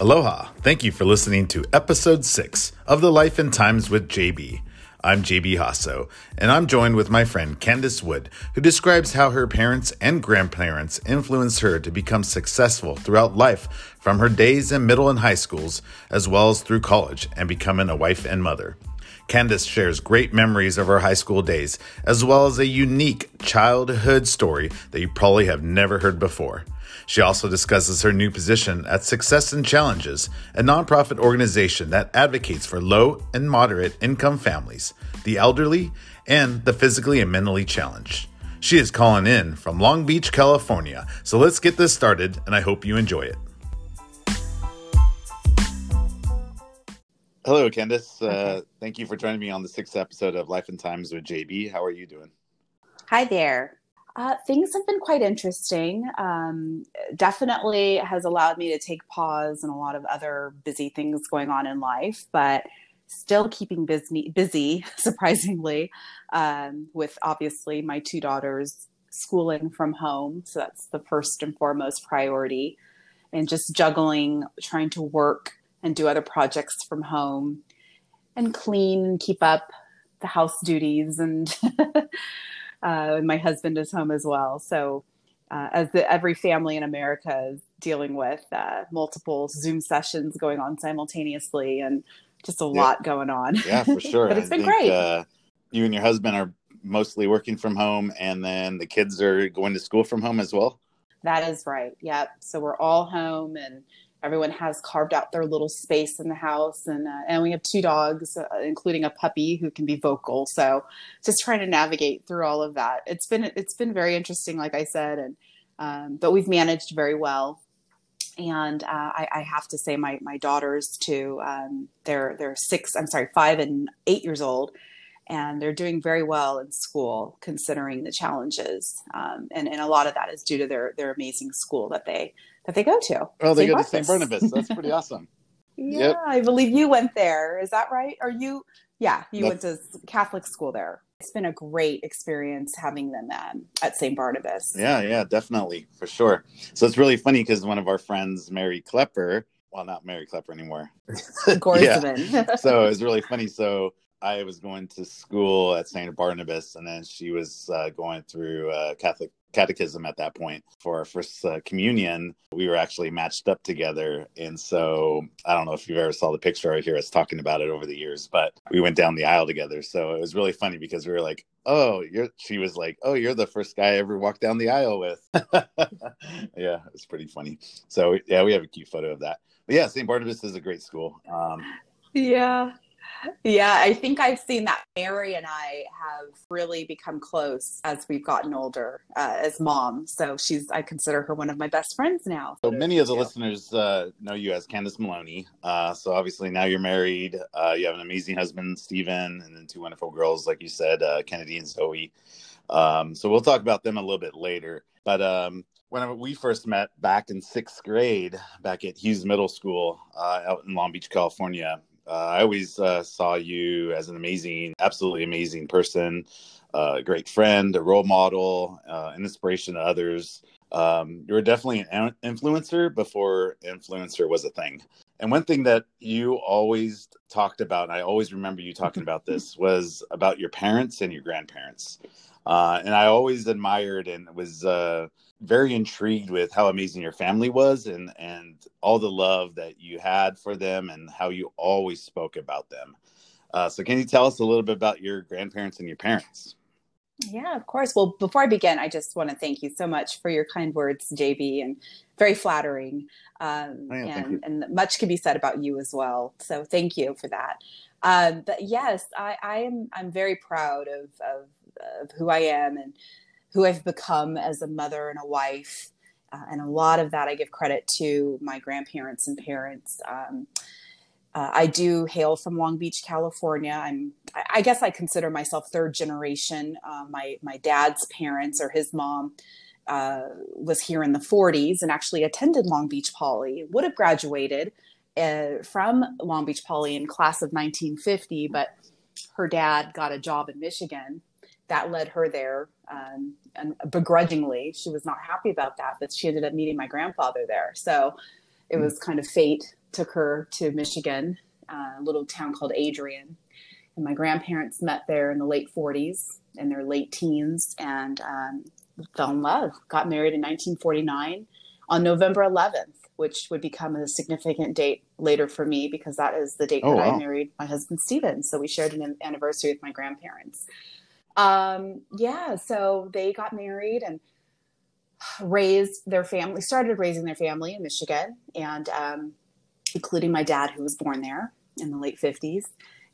Aloha. Thank you for listening to episode 6 of The Life and Times with JB. I'm JB Hasso, and I'm joined with my friend Candace Wood, who describes how her parents and grandparents influenced her to become successful throughout life from her days in middle and high schools, as well as through college and becoming a wife and mother. Candace shares great memories of her high school days, as well as a unique childhood story that you probably have never heard before. She also discusses her new position at Success and Challenges, a nonprofit organization that advocates for low and moderate income families, the elderly, and the physically and mentally challenged. She is calling in from Long Beach, California. So let's get this started, and I hope you enjoy it. Hello, Candace. Uh, thank you for joining me on the sixth episode of Life and Times with JB. How are you doing? Hi there. Uh, things have been quite interesting. Um, definitely has allowed me to take pause and a lot of other busy things going on in life, but still keeping busy, busy surprisingly, um, with obviously my two daughters schooling from home. So that's the first and foremost priority. And just juggling, trying to work and do other projects from home and clean and keep up the house duties and uh, and my husband is home as well. So, uh, as the, every family in America is dealing with uh, multiple Zoom sessions going on simultaneously, and just a yeah. lot going on. Yeah, for sure. but it's been think, great. Uh, you and your husband are mostly working from home, and then the kids are going to school from home as well. That is right. Yep. So we're all home and everyone has carved out their little space in the house. And uh, and we have two dogs uh, including a puppy who can be vocal. So just trying to navigate through all of that. It's been it's been very interesting like i said and um, but we've managed very well. And uh, I, I, have to say my my daughters too um, they're they're six i'm sorry five and eight years old and they're doing very well in school considering the challenges um, and, and a lot of that is due to their their amazing school that they that they go to. Oh, they St. go to St. Barnabas. That's pretty awesome. yeah, yep. I believe you went there. Is that right? Are you? Yeah, you That's... went to Catholic school there. It's been a great experience having them um, at St. Barnabas. Yeah, yeah, definitely, for sure. So it's really funny because one of our friends, Mary Klepper, well, not Mary Klepper anymore. yeah. so it was really funny. So I was going to school at St. Barnabas, and then she was uh, going through uh, Catholic catechism at that point for our first uh, communion. We were actually matched up together and so i don't know if you've ever saw the picture i hear us talking about it over the years but we went down the aisle together. So it was really funny because we were like oh you're she was like oh you're the first guy i ever walked down the aisle with. Yeah it's pretty funny. So yeah we have a cute photo of that. But yeah st barnabas is a great school. Um, yeah yeah, I think I've seen that. Mary and I have really become close as we've gotten older uh, as mom. So she's, I consider her one of my best friends now. So many of the listeners uh, know you as Candace Maloney. Uh, so obviously now you're married. Uh, you have an amazing husband, Stephen, and then two wonderful girls, like you said, uh, Kennedy and Zoe. Um, so we'll talk about them a little bit later. But um, when we first met back in sixth grade, back at Hughes Middle School uh, out in Long Beach, California, uh, I always uh, saw you as an amazing, absolutely amazing person, uh, a great friend, a role model, uh, an inspiration to others. Um, you were definitely an influencer before influencer was a thing. And one thing that you always talked about, and I always remember you talking about this, was about your parents and your grandparents. Uh, and I always admired and was uh, very intrigued with how amazing your family was and and all the love that you had for them and how you always spoke about them. Uh, so, can you tell us a little bit about your grandparents and your parents? Yeah, of course. Well, before I begin, I just want to thank you so much for your kind words, JB, and very flattering. Um, oh, yeah, and, and much can be said about you as well. So, thank you for that. Um, but yes, I, I am. I'm very proud of, of of who I am and who I've become as a mother and a wife. Uh, and a lot of that I give credit to my grandparents and parents. Um, uh, I do hail from Long Beach, California. I'm, I guess I consider myself third generation. Uh, my my dad's parents or his mom uh, was here in the 40s and actually attended Long Beach Poly. Would have graduated uh, from Long Beach Poly in class of 1950, but her dad got a job in Michigan that led her there. Um, and begrudgingly, she was not happy about that, but she ended up meeting my grandfather there. So it was kind of fate took her to Michigan, uh, a little town called Adrian. And my grandparents met there in the late 40s, in their late teens, and um, fell in love. Got married in 1949 on November 11th, which would become a significant date later for me because that is the date oh, that wow. I married my husband Stephen. So we shared an anniversary with my grandparents. Um, yeah, so they got married and raised their family, started raising their family in Michigan, and um, including my dad, who was born there in the late 50s.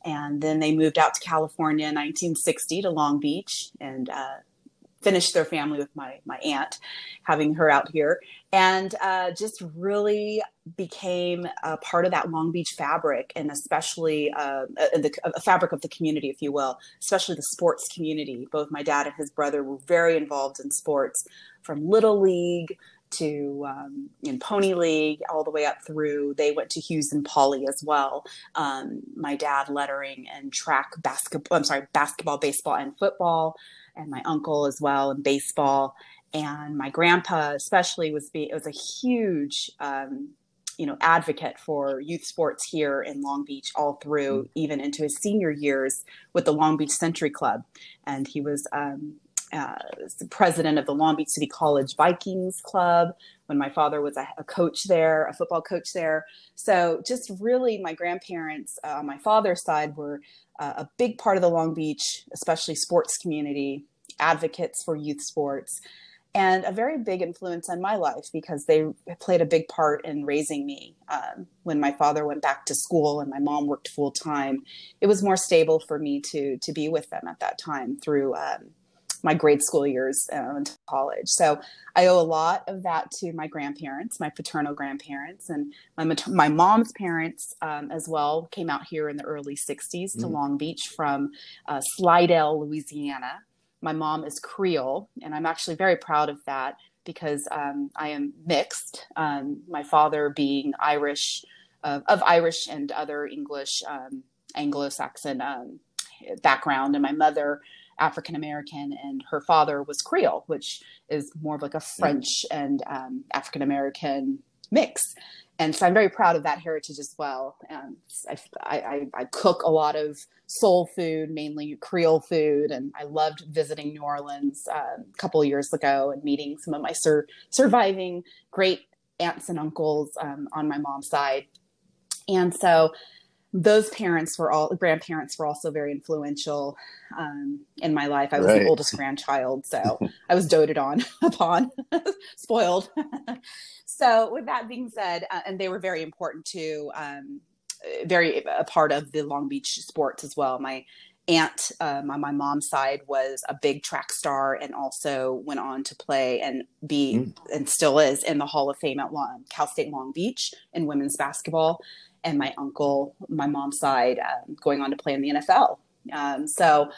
And then they moved out to California in 1960 to Long Beach and uh, finished their family with my my aunt, having her out here, and uh, just really became a part of that Long Beach fabric, and especially uh, the a fabric of the community, if you will, especially the sports community. Both my dad and his brother were very involved in sports, from little league to um, in Pony League all the way up through. They went to Hughes and Poly as well. Um, my dad lettering and track basketball. I'm sorry, basketball, baseball, and football and my uncle as well in baseball. And my grandpa, especially, was be, was a huge, um, you know, advocate for youth sports here in Long Beach all through, mm. even into his senior years with the Long Beach Century Club. And he was um, uh, the president of the Long Beach City College Vikings Club when my father was a, a coach there, a football coach there. So just really, my grandparents uh, on my father's side were uh, a big part of the Long Beach, especially sports community, advocates for youth sports, and a very big influence on my life because they played a big part in raising me. Um, when my father went back to school and my mom worked full time, it was more stable for me to to be with them at that time through. Um, my grade school years uh, into college. So I owe a lot of that to my grandparents, my paternal grandparents, and my mater- my mom's parents um, as well came out here in the early '60s to mm. Long Beach from uh, Slidell, Louisiana. My mom is Creole, and I'm actually very proud of that because um, I am mixed. Um, my father being Irish, uh, of Irish and other English, um, Anglo-Saxon um, background, and my mother African American, and her father was Creole, which is more of like a French yeah. and um, African American mix. And so I'm very proud of that heritage as well. Um, I, I, I, cook a lot of soul food, mainly Creole food, and I loved visiting New Orleans uh, a couple years ago and meeting some of my sur- surviving great aunts and uncles um, on my mom's side. And so those parents were all grandparents were also very influential um, in my life. I was right. the oldest grandchild, so I was doted on upon, spoiled. so, with that being said, uh, and they were very important too, um, very a part of the Long Beach sports as well. My aunt um, on my mom's side was a big track star and also went on to play and be mm. and still is in the Hall of Fame at Long, Cal State Long Beach in women's basketball and my uncle, my mom's side, um, going on to play in the NFL. Um, so,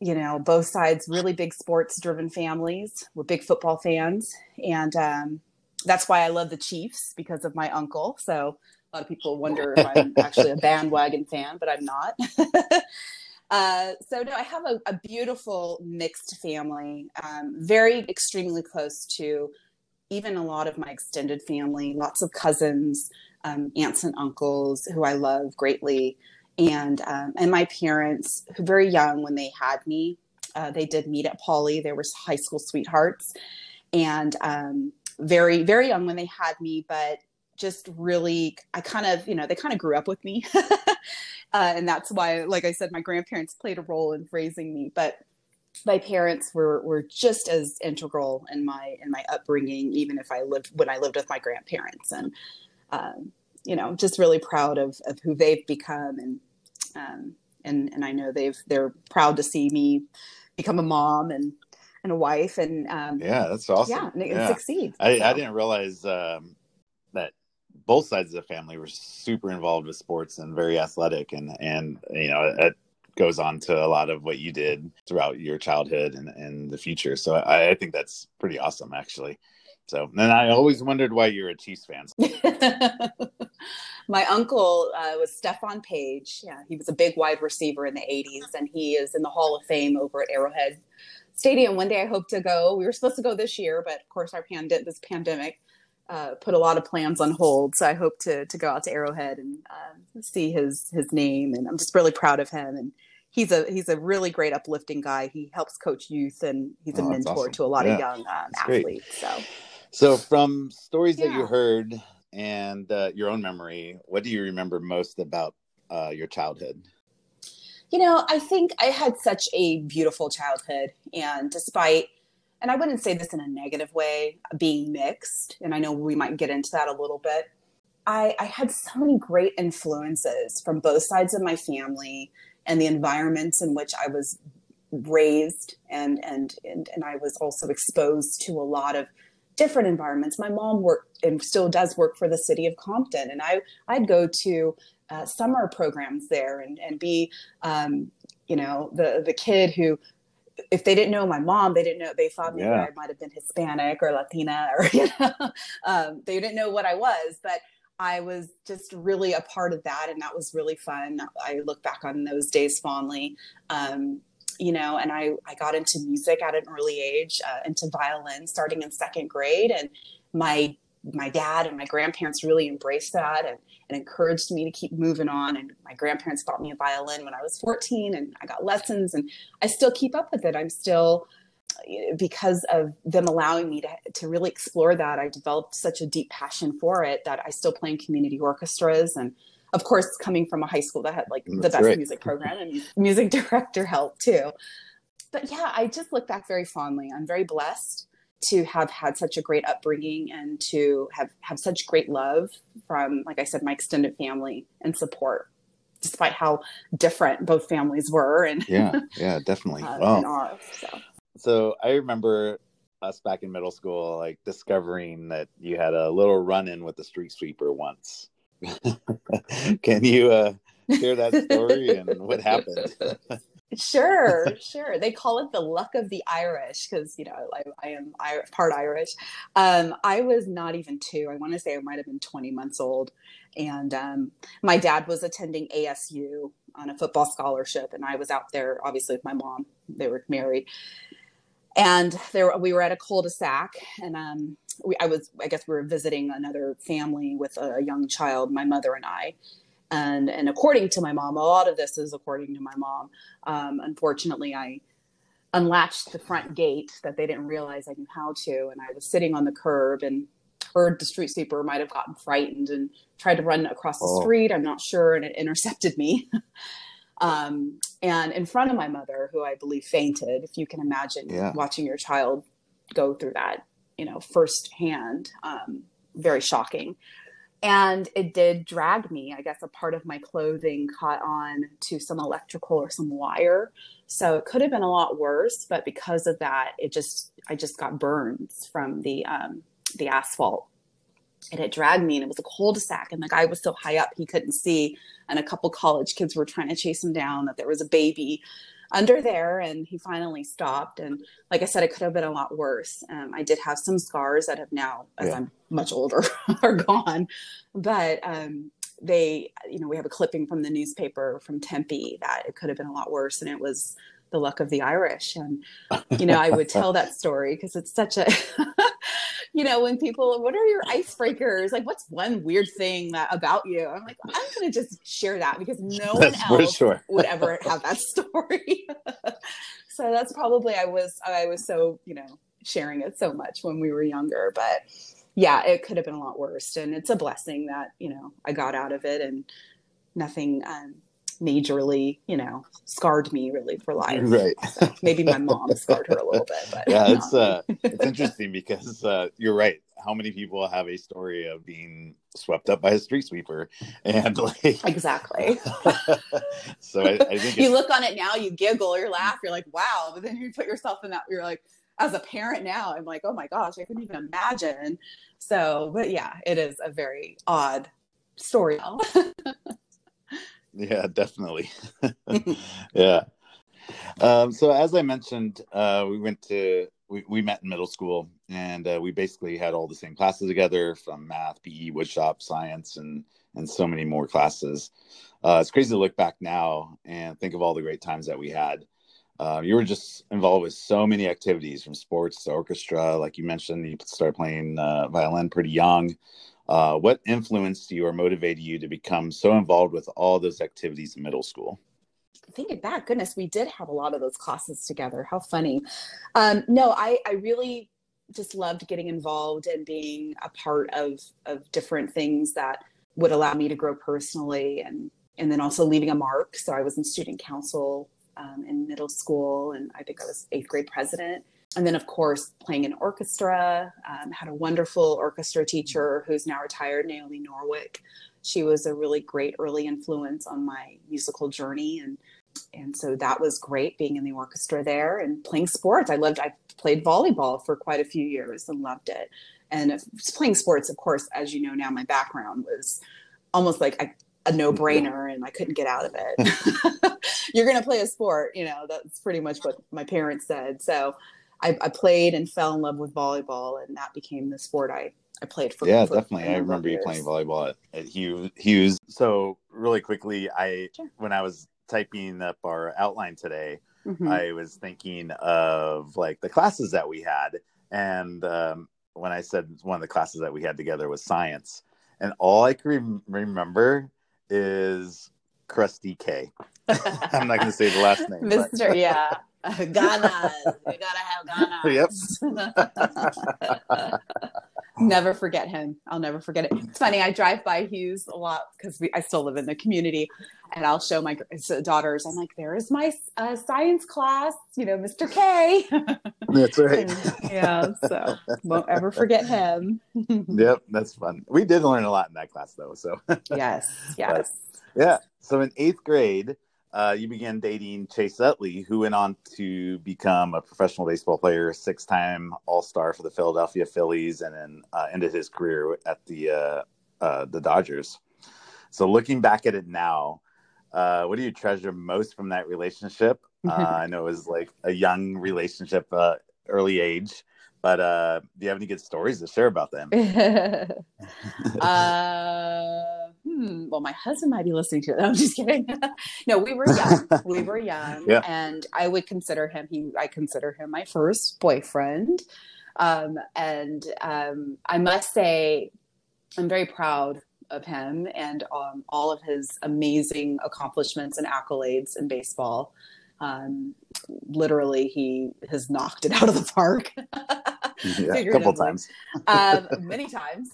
you know, both sides really big sports driven families. We're big football fans. And um, that's why I love the Chiefs because of my uncle. So a lot of people wonder if I'm actually a bandwagon fan, but I'm not. uh, so no, I have a, a beautiful mixed family, um, very extremely close to even a lot of my extended family, lots of cousins, um, aunts and uncles who I love greatly, and um, and my parents, who very young when they had me, uh, they did meet at Poly. They were high school sweethearts, and um, very very young when they had me, but just really, I kind of you know they kind of grew up with me, uh, and that's why, like I said, my grandparents played a role in raising me, but my parents were were just as integral in my in my upbringing even if i lived when i lived with my grandparents. And um, you know, just really proud of, of who they've become. And, um, and, and I know they've, they're proud to see me become a mom and, and a wife. And, um, yeah, that's awesome. Yeah. And, yeah. succeed. I, so. I didn't realize, um, that both sides of the family were super involved with sports and very athletic and, and, you know, it goes on to a lot of what you did throughout your childhood and, and the future. So I, I think that's pretty awesome actually. So, and I always wondered why you're a Chiefs fan. My uncle uh, was Stephone Paige. Yeah, he was a big wide receiver in the 80s, and he is in the Hall of Fame over at Arrowhead Stadium. One day I hope to go. We were supposed to go this year, but of course, our pandemic, this pandemic uh, put a lot of plans on hold. So I hope to to go out to Arrowhead and uh, see his his name, and I'm just really proud of him. And he's a he's a really great uplifting guy. He helps coach youth, and he's a oh, mentor awesome. to a lot yeah. of young um, athletes. Great. So, so from stories yeah. that you heard and uh, your own memory, what do you remember most about uh, your childhood? You know, I think I had such a beautiful childhood, and despite and I wouldn't say this in a negative way, being mixed, and I know we might get into that a little bit. I, I had so many great influences from both sides of my family and the environments in which I was raised and and and, and I was also exposed to a lot of different environments. My mom worked and still does work for the city of Compton, and I I'd go to uh, summer programs there and and be um, you know the the kid who if they didn't know my mom, they didn't know they thought maybe yeah. I might have been Hispanic or Latina or you know um, they didn't know what I was, but I was just really a part of that, and that was really fun. I look back on those days fondly. Um, you know, and I, I got into music at an early age, uh, into violin starting in second grade. And my my dad and my grandparents really embraced that and, and encouraged me to keep moving on. And my grandparents bought me a violin when I was 14 and I got lessons and I still keep up with it. I'm still, because of them allowing me to, to really explore that, I developed such a deep passion for it that I still play in community orchestras. And of course, coming from a high school that had like That's the best great. music program and music director help too. But yeah, I just look back very fondly. I'm very blessed to have had such a great upbringing and to have have such great love from like i said my extended family and support despite how different both families were and yeah yeah definitely uh, wow. Are, so. so i remember us back in middle school like discovering that you had a little run-in with the street sweeper once can you uh share that story and what happened sure, sure. They call it the luck of the Irish because you know I, I am part Irish. Um, I was not even two. I want to say I might have been 20 months old, and um, my dad was attending ASU on a football scholarship, and I was out there obviously with my mom. They were married, and there we were at a cul-de-sac, and um, we, I was I guess we were visiting another family with a young child, my mother and I and and according to my mom a lot of this is according to my mom um, unfortunately i unlatched the front gate that they didn't realize i knew how to and i was sitting on the curb and heard the street sweeper might have gotten frightened and tried to run across the oh. street i'm not sure and it intercepted me um, and in front of my mother who i believe fainted if you can imagine yeah. watching your child go through that you know firsthand um, very shocking and it did drag me. I guess a part of my clothing caught on to some electrical or some wire. So it could have been a lot worse but because of that it just i just got burns from the um, the asphalt. And it dragged me and it was a cul-de-sac and the guy was so high up he couldn't see. And a couple college kids were trying to chase him down that there was a baby under there and he finally stopped. And like i said it could have been a lot worse. Um, i did have some scars that have now as yeah. i'm much older are gone. But um, they you know we have a clipping from the newspaper from tempe that it could have been a lot worse and it was the luck of the irish. And you know i would tell that story because it's such a you know, when people, what are your icebreakers? Like, what's one weird thing that about you? I'm like, I'm going to just share that because no one else sure. would ever have that story. so that's probably I was I was so you know sharing it so much when we were younger, but yeah, it could have been a lot worse. And it's a blessing that you know I got out of it and nothing um, majorly, you know, scarred me really for life. Right. So maybe my mom scarred her a little bit, but yeah, it's uh, it's interesting because uh, you're right. How many people have a story of being swept up by a street sweeper, and like exactly. so I, I think you look on it now, you giggle, you laugh, you're like, wow, but then you put yourself in that, you're like. As a parent now, I'm like, oh my gosh, I couldn't even imagine. So, but yeah, it is a very odd story yeah definitely yeah um, so as i mentioned uh, we went to we, we met in middle school and uh, we basically had all the same classes together from math pe woodshop science and and so many more classes uh, it's crazy to look back now and think of all the great times that we had uh, you were just involved with so many activities from sports to orchestra. Like you mentioned, you started playing uh, violin pretty young. Uh, what influenced you or motivated you to become so involved with all those activities in middle school? Thinking back, goodness, we did have a lot of those classes together. How funny. Um, no, I, I really just loved getting involved and being a part of, of different things that would allow me to grow personally and, and then also leaving a mark. So I was in student council um, in middle school, and I think I was eighth grade president. And then, of course, playing in orchestra. Um, had a wonderful orchestra teacher who's now retired, Naomi Norwick. She was a really great early influence on my musical journey, and and so that was great being in the orchestra there and playing sports. I loved. I played volleyball for quite a few years and loved it. And playing sports, of course, as you know now, my background was almost like I, a no brainer and I couldn't get out of it. You're going to play a sport, you know, that's pretty much what my parents said. So I, I, played and fell in love with volleyball and that became the sport I, I played for. Yeah, for, definitely. I remember you playing volleyball at, at Hughes, Hughes. So really quickly, I, sure. when I was typing up our outline today, mm-hmm. I was thinking of like the classes that we had. And um, when I said one of the classes that we had together was science, and all I can re- remember is Krusty K. I'm not going to say the last name. Mister, but. yeah. Ghana. We gotta have Ghana. Yep. never forget him. I'll never forget it. It's funny. I drive by Hughes a lot because I still live in the community, and I'll show my daughters. I'm like, "There is my uh, science class. You know, Mr. K." That's right. and, yeah. So won't ever forget him. yep, that's fun. We did learn a lot in that class, though. So yes, yes, but, yeah. So in eighth grade, uh, you began dating Chase Utley, who went on to become a professional baseball player, six time All Star for the Philadelphia Phillies, and then uh, ended his career at the uh, uh the Dodgers. So, looking back at it now, uh, what do you treasure most from that relationship? Uh, I know it was like a young relationship, early age, but do you have any good stories to share about them? hmm, well, my husband might be listening to it. I'm just kidding. no, we were young. we were young, yeah. and I would consider him. He, I consider him my first boyfriend, um, and um, I must say, I'm very proud of him and um, all of his amazing accomplishments and accolades in baseball. Um, literally, he has knocked it out of the park. Yeah, a couple times. Um, many times.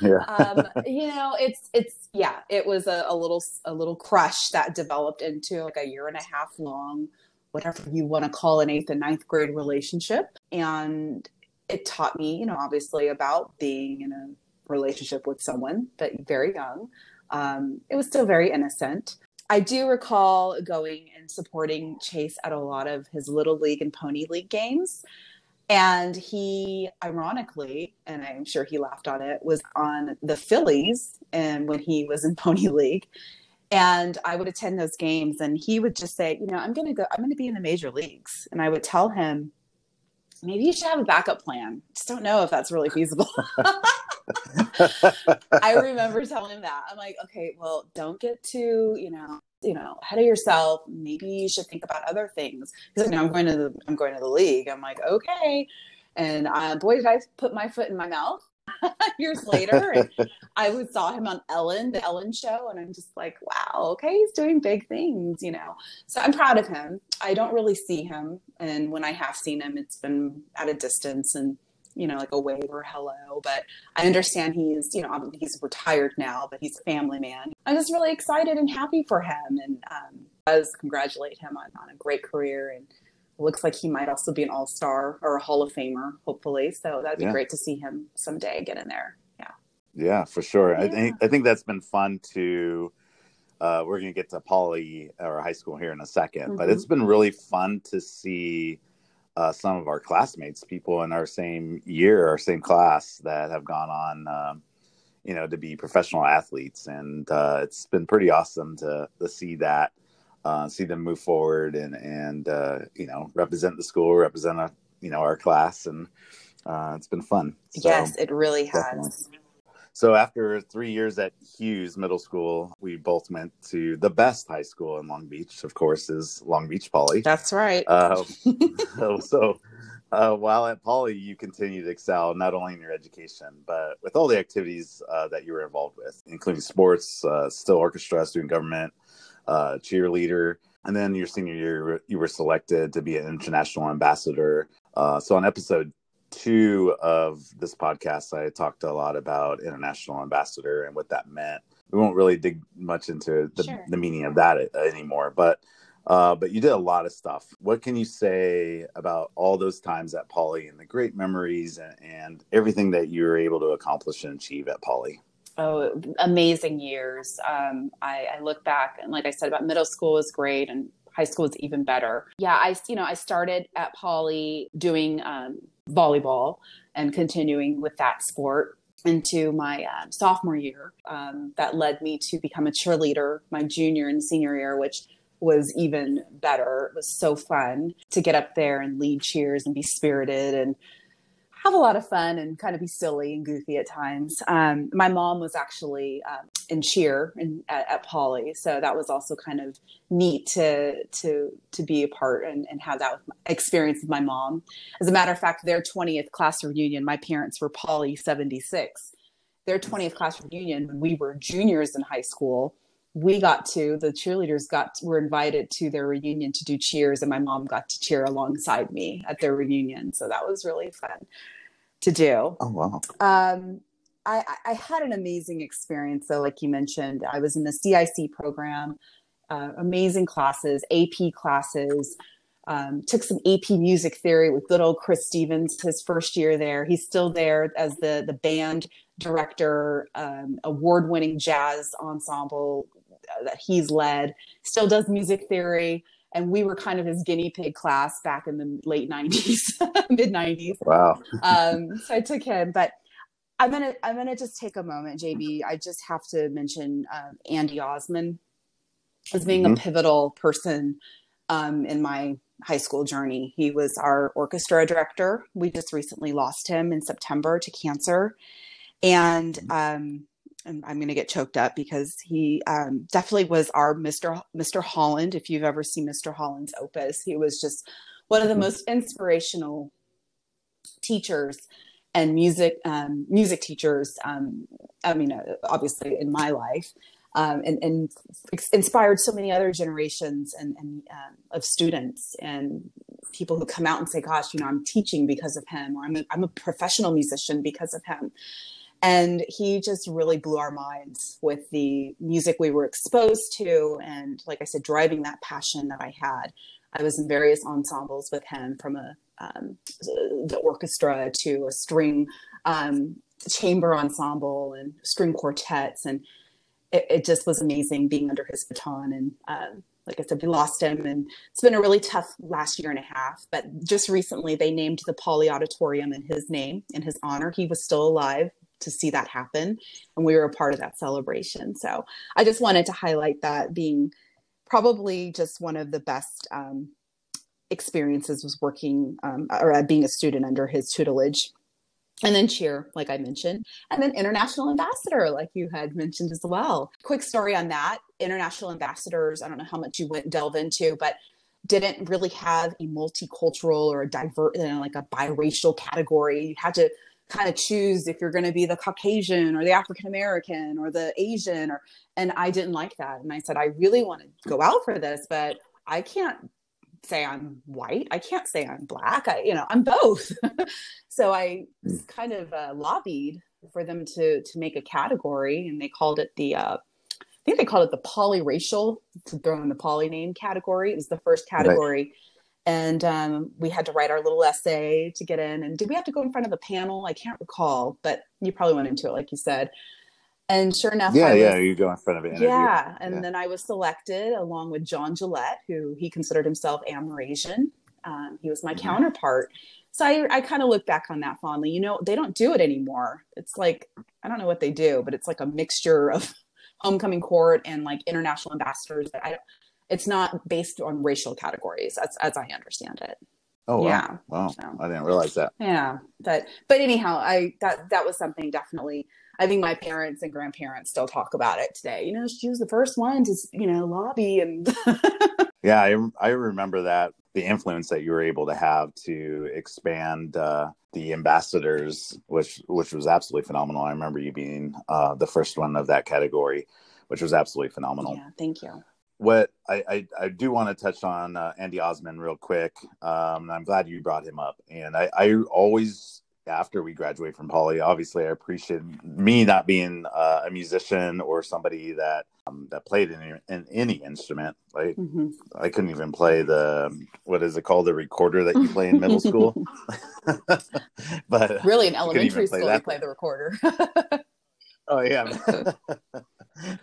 Yeah. Um, you know it's it's yeah it was a, a, little a little crush that developed into like a year and a half long whatever you want to call an eighth and ninth grade relationship. And it taught me you know obviously about being in a relationship with someone but very young. Um, it was still very innocent. I do recall going and supporting Chase at a lot of his little league and pony league games. And he, ironically, and I'm sure he laughed on it, was on the Phillies and when he was in Pony League. And I would attend those games and he would just say, you know, I'm gonna go, I'm gonna be in the major leagues. And I would tell him, maybe you should have a backup plan. Just don't know if that's really feasible. I remember telling him that. I'm like, okay, well, don't get too, you know, you know, ahead of yourself. Maybe you should think about other things. He's like, no, I'm going to the I'm going to the league. I'm like, okay. And uh, boy, did I put my foot in my mouth years later. I would saw him on Ellen, the Ellen show, and I'm just like, wow, okay, he's doing big things, you know. So I'm proud of him. I don't really see him, and when I have seen him, it's been at a distance and you know, like a wave or hello. But I understand he's, you know, he's retired now, but he's a family man. I'm just really excited and happy for him, and um, does congratulate him on, on a great career. And it looks like he might also be an All Star or a Hall of Famer, hopefully. So that'd be yeah. great to see him someday get in there. Yeah. Yeah, for sure. Yeah. I think I think that's been fun to. Uh, we're going to get to poly or high school here in a 2nd mm-hmm. but it's been really fun to see uh, some of our classmates, people in our same year, our same class, that have gone on, um, you know, to be professional athletes, and uh, it's been pretty awesome to to see that, uh, see them move forward, and and uh, you know, represent the school, represent a, you know our class, and uh, it's been fun. So, yes, it really has. Definitely. So after three years at Hughes Middle School, we both went to the best high school in Long Beach. Of course, is Long Beach Poly. That's right. Uh, so, uh, while at Poly, you continued to excel not only in your education, but with all the activities uh, that you were involved with, including sports, uh, still orchestra, student government, uh, cheerleader. And then your senior year, you were selected to be an international ambassador. Uh, so on episode two of this podcast, I talked a lot about international ambassador and what that meant. We won't really dig much into the, sure. the meaning of that uh, anymore, but uh, but you did a lot of stuff. What can you say about all those times at Poly and the great memories and, and everything that you were able to accomplish and achieve at Poly? Oh, amazing years. Um, I, I look back and, like I said, about middle school was great and high school was even better. Yeah, I you know I started at Poly doing um, volleyball and continuing with that sport into my uh, sophomore year. Um, that led me to become a cheerleader my junior and senior year, which was even better. It was so fun to get up there and lead cheers and be spirited and have a lot of fun and kind of be silly and goofy at times. Um, my mom was actually um, in cheer in, at, at Poly, so that was also kind of neat to to to be a part and, and have that experience with my mom. As a matter of fact, their 20th class reunion, my parents were Poly 76. Their 20th class reunion when we were juniors in high school we got to the cheerleaders got were invited to their reunion to do cheers and my mom got to cheer alongside me at their reunion so that was really fun to do. Oh wow. Um, I, I had an amazing experience though like you mentioned. I was in the cic program uh, amazing classes ap classes. Um, took some ap music theory with good old chris stevens his first year there. He's still there as the the band director um, award-winning jazz ensemble that he's led, still does music theory. And we were kind of his guinea pig class back in the late 90s, mid 90s. Wow. um, so I took him. But I'm gonna I'm gonna just take a moment, JB. I just have to mention um, Andy Osman as being mm-hmm. a pivotal person um, in my high school journey. He was our orchestra director. We just recently lost him in September to cancer, and um, and I'm going to get choked up because he um, definitely was our Mr. Mr. Holland. If you've ever seen Mr. Holland's opus, he was just one of the mm-hmm. most inspirational teachers and music um, music teachers. Um, I mean, uh, obviously in my life, um, and, and, inspired so many other generations and, and um, of students and people who come out and say, "Gosh, you know, I'm teaching because of him," or "I'm a, I'm a professional musician because of him." And he just really blew our minds with the music we were exposed to and like i said driving that passion that i had i was in various ensembles with him from a um, the orchestra to a string um, chamber ensemble and string quartets and it, it, just was amazing being under his baton and um, like I said, we lost him, and it's been a really tough last year and a half. But just recently, they named the Poly Auditorium in his name, in his honor. He was still alive to see that happen. And we were a part of that celebration. So i just wanted to highlight that being probably just one of the best um, experiences was working um, or uh, being a student under his tutelage. And then cheer like i mentioned and then international ambassador like you had mentioned as well. Quick story on that. International ambassadors i don't know how much you went delve into but didn't really have a multicultural or a divert you know, like a biracial category. You had to kind of choose if you're going to be the Caucasian or the African American or the Asian or and I didn't like that. And I said I really want to go out for this but I can't say I'm white. I can't say I'm black. I you know I'm both. So I hmm. kind of uh, lobbied for them to to make a category and they called it the uh, I think they called it the polyracial to throw in the poly name category. It was the first category right and um, we had to write our little essay to get in and did we have to go in front of a panel? I can't recall but you probably went into it like you said. And sure enough yeah was, yeah you go in front of it yeah and yeah. then i was selected along with john gillette who he considered himself amerasian um, he was my mm-hmm. counterpart. So i, I kind of look back on that fondly. You know they don't do it anymore. It's like i don't know what they do but it's like a mixture of homecoming court and like international ambassadors i don't it's not based on racial categories as, as I understand it. Oh wow. yeah, wow! So, I didn't realize that. Yeah, but but anyhow, I that that was something definitely. I think my parents and grandparents still talk about it today. You know, she was the first one to you know lobby and. yeah, I I remember that the influence that you were able to have to expand uh, the ambassadors, which which was absolutely phenomenal. I remember you being uh, the first one of that category, which was absolutely phenomenal. Yeah, thank you what I, I, I, do want to touch on uh, Andy Osmond real quick. Um, I'm glad you brought him up. And I, I always, after we graduate from Poly, obviously I appreciate me not being uh, a musician or somebody that um, that played in, in any instrument. Like mm-hmm. I couldn't even play the what is it called the recorder that you play in middle school. but really in elementary school, you play the recorder. oh yeah,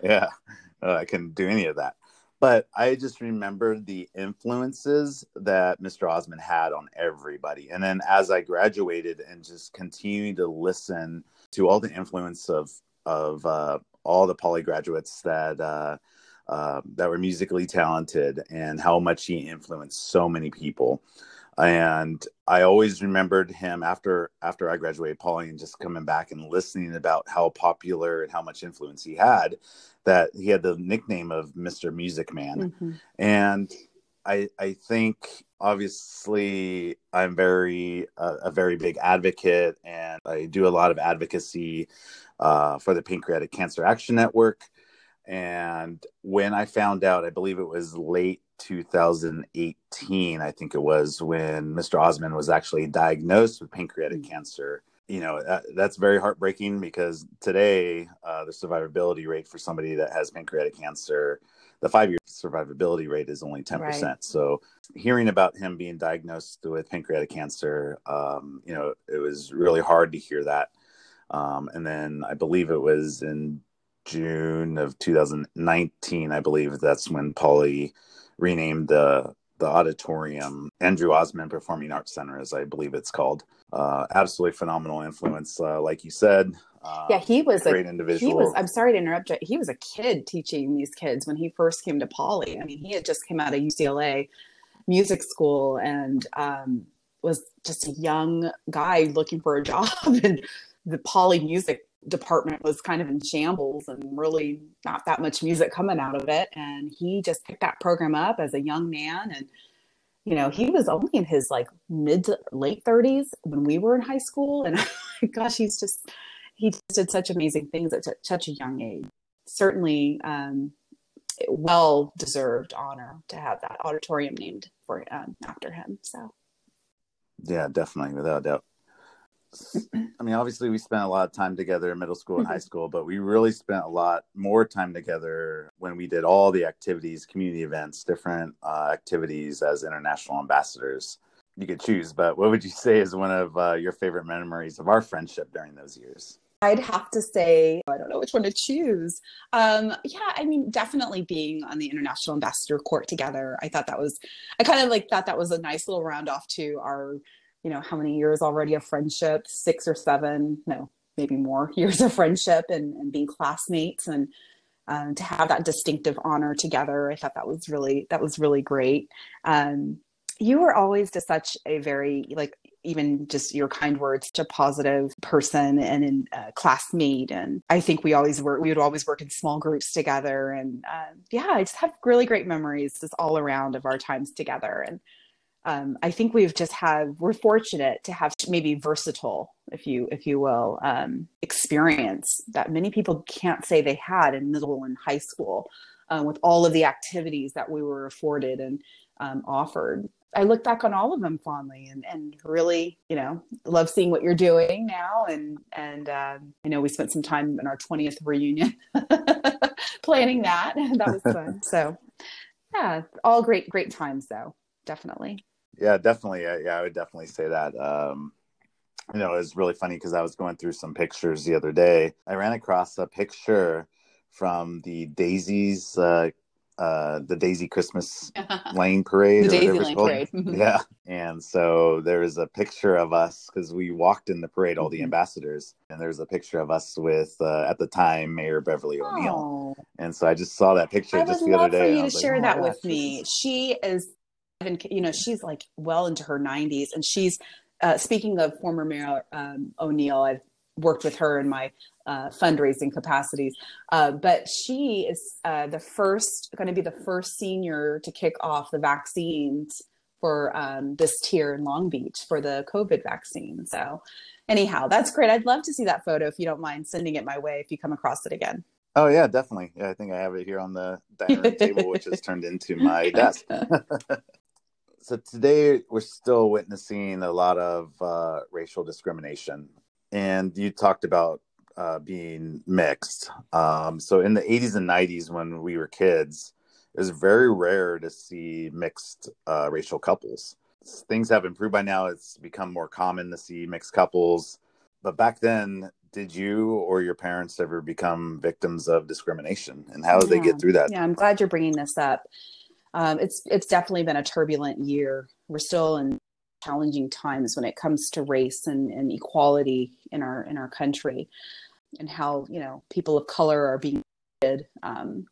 yeah. Uh, I couldn't do any of that but I just remember the influences that Mr. Osmond had on everybody. And then as I graduated and just continued to listen to all the influence of of uh, all the poly graduates that uh, uh, that were musically talented and how much he influenced so many people. And I always remembered him after after I graduated poly and just coming back and listening about how popular and how much influence he had that he had the nickname of Mr. Music Man. Mm-hmm. And I I think obviously I'm very uh, a very big advocate and I do a lot of advocacy uh, for the Pancreatic Cancer Action Network. And when I found out, I believe it was late 2018, I think it was, when Mr. Osmond was actually diagnosed with pancreatic mm-hmm. cancer you know that, that's very heartbreaking because today uh, the survivability rate for somebody that has pancreatic cancer the five year survivability rate is only 10% right. so hearing about him being diagnosed with pancreatic cancer um, you know it was really hard to hear that. Um, and then i believe it was in june of 2019 i believe that's when Poly renamed the the auditorium andrew osmond performing arts center as i believe it's called uh, absolutely phenomenal influence, uh, like you said. Uh, yeah, he was a great individual. He was. I'm sorry to interrupt you. He was a kid teaching these kids when he first came to Poly. I mean, he had just come out of UCLA music school and um, was just a young guy looking for a job, and the Poly music department was kind of in shambles and really not that much music coming out of it. And he just picked that program up as a young man and you know, he was only in his like mid to late 30s when we were in high school. And gosh, he's just, he just did such amazing things at t- such a young age. Certainly, um, well deserved honor to have that auditorium named for um, after him. So, yeah, definitely, without doubt. I mean, obviously, we spent a lot of time together in middle school and high mm-hmm. school, but we really spent a lot more time together when we did all the activities, community events, different uh, activities as international ambassadors. You could choose, but what would you say is one of uh, your favorite memories of our friendship during those years? I'd have to say, I don't know which one to choose. Um, yeah, I mean, definitely being on the international ambassador court together. I thought that was, I kind of like thought that was a nice little round off to our you know how many years already of friendship? Six or seven no maybe more years of friendship and, and being classmates and um, to have that distinctive honor together. I thought that was really that was really great. Um, you were always just such a very like even just your kind words to positive person and uh, classmate. And i think we always work we would always work in small groups together. And uh, yeah i just have really great memories just all around of our times together. And um, I think we've just had we're fortunate to have maybe versatile, if you if you will, um, experience that many people can't say they had in middle and high school, uh, with all of the activities that we were afforded and um, offered. I look back on all of them fondly and, and really, you know, love seeing what you're doing now. And, and, um, you know, we spent some time in our 20th reunion planning that. That was fun. so yeah, all great, great times though. Definitely yeah, definitely. Yeah, I would definitely say that. Um, you know, it was really funny because I was going through some pictures the other day. I ran across a picture from the Daisies, uh, uh, the Daisy Christmas Lane Parade. the Daisy Lane Parade. yeah. And so there is a picture of us because we walked in the parade, all the mm-hmm. ambassadors, and there's a picture of us with, uh, at the time, Mayor Beverly O'Neill. Oh. And so I just saw that picture I just the other day. I would love for you to share like, oh, that with me. She is and you know she's like well into her 90s and she's uh, speaking of former mayor um, o'neill i've worked with her in my uh, fundraising capacities uh, but she is uh, the first going to be the first senior to kick off the vaccines for um, this tier in long beach for the covid vaccine so anyhow that's great i'd love to see that photo if you don't mind sending it my way if you come across it again Oh yeah, definitely. Yeah, I think I have it here on the dining room table, which has turned into my desk. so today we're still witnessing a lot of uh, racial discrimination, and you talked about uh, being mixed. Um, so in the 80s and 90s, when we were kids, it was very rare to see mixed uh, racial couples. Things have improved by now. It's become more common to see mixed couples, but back then did you or your parents ever become victims of discrimination and how did yeah. they get through that yeah i'm glad you're bringing this up um, it's it's definitely been a turbulent year. We're still in challenging times when it comes to race and, and equality in our in our country and how you know people of color are being treated. Um,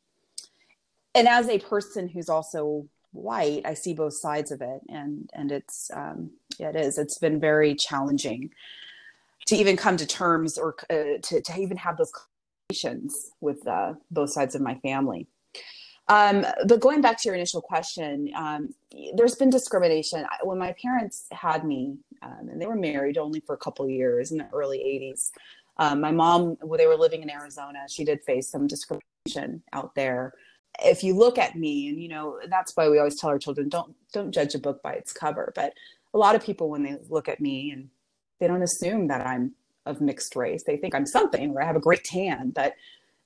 and as a person who's also white i see both sides of it. And and it's um, yeah, it is. It's been very challenging to even come to terms or uh, to, to even have those conversations with uh, both sides of my family. Um, but going back to your initial question, um, there's been discrimination. When my parents had me, um, and they were married only for a couple years in the early 80s, um, my mom, when they were living in Arizona, she did face some discrimination out there. If you look at me, and you know, that's why we always tell our children, don't don't judge a book by its cover. But a lot of people, when they look at me and they don't assume that I'm of mixed race. They think I'm something or I have a great tan, but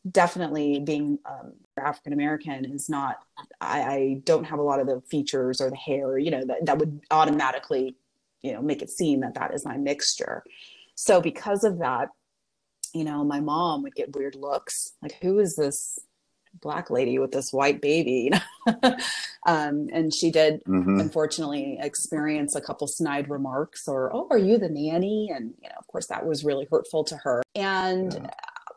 definitely being um, African American is not. I, I, don't have a lot of the features or the hair, you know, that that would automatically, you know, make it seem that that is my mixture. So because of that, you know, my mom would get weird looks, like, "Who is this black lady with this white baby um, and she did mm-hmm. unfortunately experience a couple snide remarks or oh are you the nanny and you know of course that was really hurtful to her and yeah.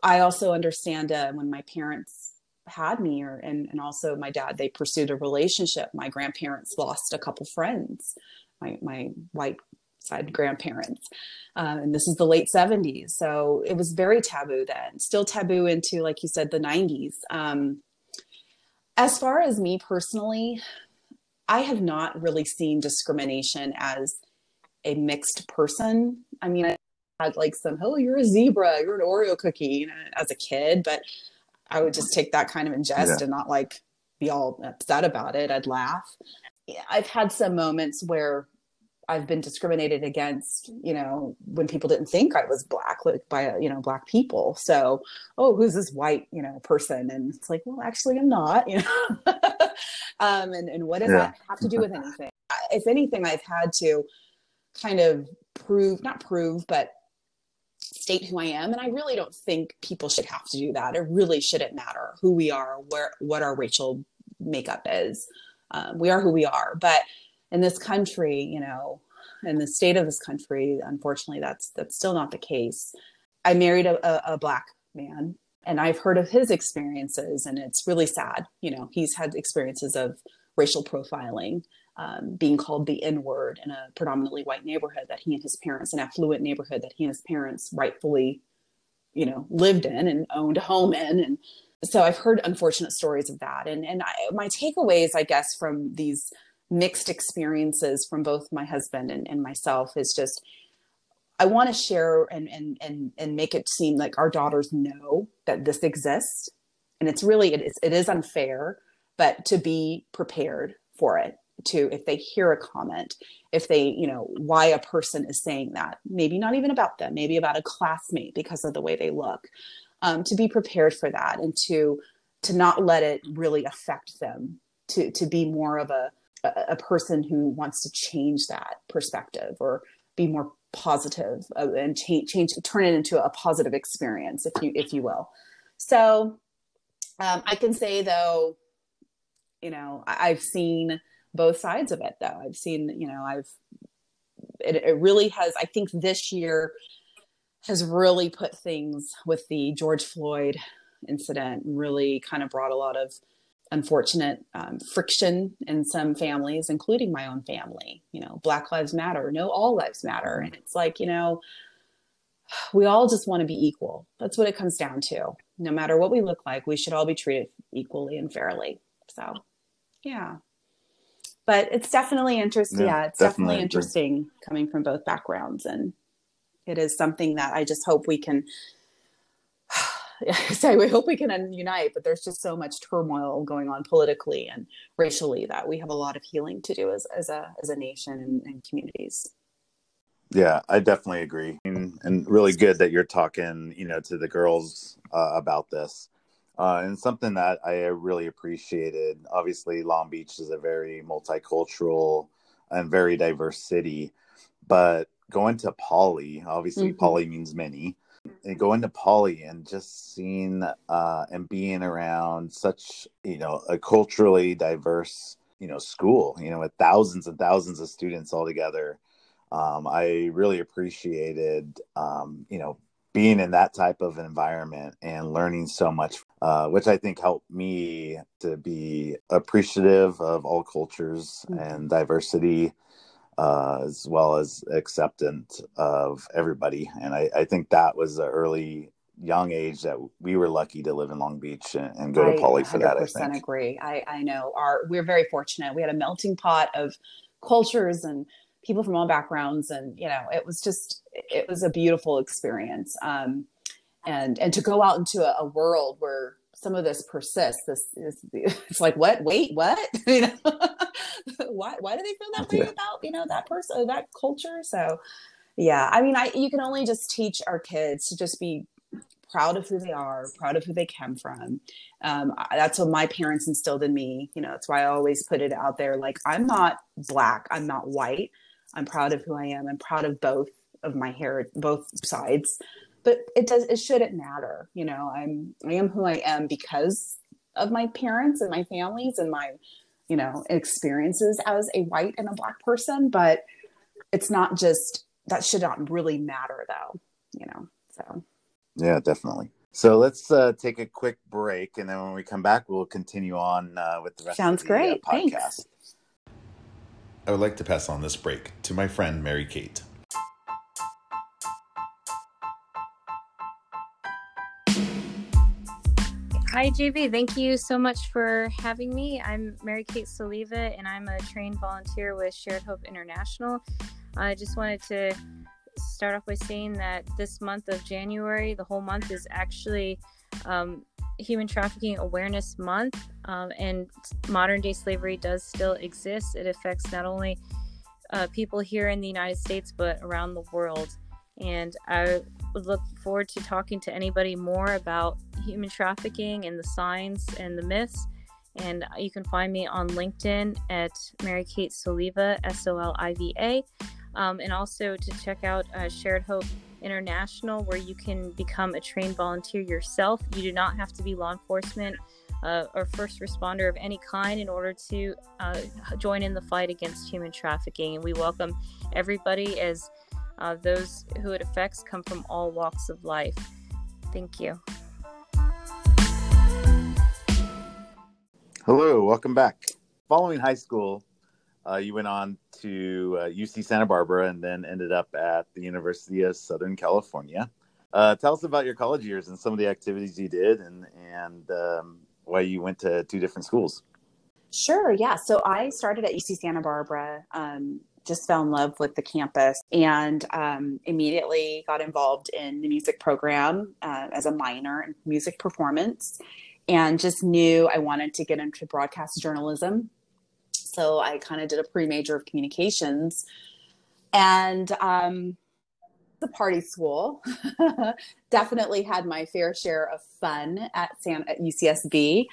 I also understand uh, when my parents had me or and, and also my dad they pursued a relationship my grandparents lost a couple friends my my white side grandparents. Um, and this is the late 70s. So it was very taboo then, still taboo into, like you said, the 90s. Um, as far as me personally, I have not really seen discrimination as a mixed person. I mean, had like some, oh, you're a zebra, you're an Oreo cookie you know, as a kid, but I would just take that kind of ingest yeah. and not like be all upset about it. I'd laugh. I've had some moments where I've been discriminated against, you know, when people didn't think I was black, like by, you know, black people. So, oh, who's this white, you know, person? And it's like, well, actually, I'm not, you know. um, and, and what does yeah. that have to do with anything? If anything, I've had to kind of prove, not prove, but state who I am. And I really don't think people should have to do that. It really shouldn't matter who we are, where, what our racial makeup is. Um, we are who we are. But in this country, you know, in the state of this country, unfortunately, that's that's still not the case. I married a, a, a black man, and I've heard of his experiences, and it's really sad. You know, he's had experiences of racial profiling, um, being called the N word in a predominantly white neighborhood that he and his parents, an affluent neighborhood that he and his parents rightfully, you know, lived in and owned a home in, and so I've heard unfortunate stories of that. And and I, my takeaways, I guess, from these mixed experiences from both my husband and, and myself is just I want to share and, and and and make it seem like our daughters know that this exists. And it's really it is it is unfair, but to be prepared for it to if they hear a comment if they you know why a person is saying that maybe not even about them maybe about a classmate because of the way they look um, to be prepared for that and to to not let it really affect them to to be more of a a, person who wants to change that perspective or be more uh, and change, change turn it into a positive experience if you if you will. So um, i can say though you know I, have seen both sides of it though i've seen you know i've it, it really has i think this year has really put things with the george floyd incident really kind of brought a lot of unfortunate um, friction in some families, including my own family. You know, Black Lives Matter, no, all lives matter. And it's like, you know, we all just want to be equal. That's what it comes down to. No matter what we look like, we should all be treated equally and fairly. So, yeah. But it's definitely interesting. Yeah, yeah, it's definitely, definitely interesting coming from both backgrounds. And it is something that I just hope we can say we hope we can unite, but there's just so much turmoil going on politically and racially that we have a lot of healing to do as, as a as a nation and, and communities. Yeah, I definitely agree, and, and, really good that you're talking, you know, to the girls uh, about this, uh, and something that I really appreciated. Obviously, Long Beach is a very multicultural and very diverse city, but going to Poly, obviously, mm-hmm. Poly means many and going to Poly and just seeing uh, and being around such you know a culturally diverse you know school you know with thousands and thousands of students all together um, i really appreciated um, you know being in that type of environment and learning so much uh, which i think helped me to be appreciative of all cultures mm-hmm. and diversity uh, as well as acceptance of everybody. And I, I think that was an early young age that we were lucky to live in Long Beach and, and go to Poly for that. I think. agree. I, I know our we're very fortunate. We had a melting pot of cultures and people from all backgrounds, and you know, it was just it was a beautiful experience. Um, and and to go out into a, a world where some of this persists. This is it's like what? Wait, what? you know, why? Why do they feel that way about you know that person, that culture? So, yeah, I mean, I you can only just teach our kids to just be proud of who they are, proud of who they come from. Um, that's what my parents instilled in me. You know, that's why I always put it out there. Like, I'm not black. I'm not white. I'm proud of who I am. I'm proud of both of my hair, both sides but it does it shouldn't matter you know? I'm i am who i am because of my parents and my families and my you know experiences as a white and a black person but it's not just that should not really matter though you know so. Yeah definitely. So let's uh, take a quick break and then when we come back we'll continue on uh, with the rest sounds of the, great. Uh, podcast. Thanks. i would like to pass on this break to my friend mary kate Hi, JB. Thank you so much for having me. I'm Mary Kate Soliva, and I'm a trained volunteer with Shared Hope International. I just wanted to start off by saying that this month of January, the whole month is actually um, Human Trafficking Awareness Month, um, and modern day slavery does still exist. It affects not only uh, people here in the United States, but around the world. And I would look forward to talking to anybody more about human trafficking and the signs and the myths. And you can find me on LinkedIn at Mary Kate Soliva, S O L I V A. Um, and also to check out uh, Shared Hope International, where you can become a trained volunteer yourself. You do not have to be law enforcement uh, or first responder of any kind in order to uh, join in the fight against human trafficking. And we welcome everybody as uh, those who it affects come from all walks of life. Thank you. Hello, welcome back. Following high school, uh, you went on to uh, UC Santa Barbara and then ended up at the University of Southern California. Uh, tell us about your college years and some of the activities you did and, and um, why you went to two different schools. Sure, yeah. So I started at UC Santa Barbara, um, just fell in love with the campus and um, immediately got involved in the music program uh, as a minor in music performance and just knew I wanted to get into broadcast journalism. So I kind of did a pre major of communications and um, the party school. Definitely had my fair share of fun at, San, at UCSB.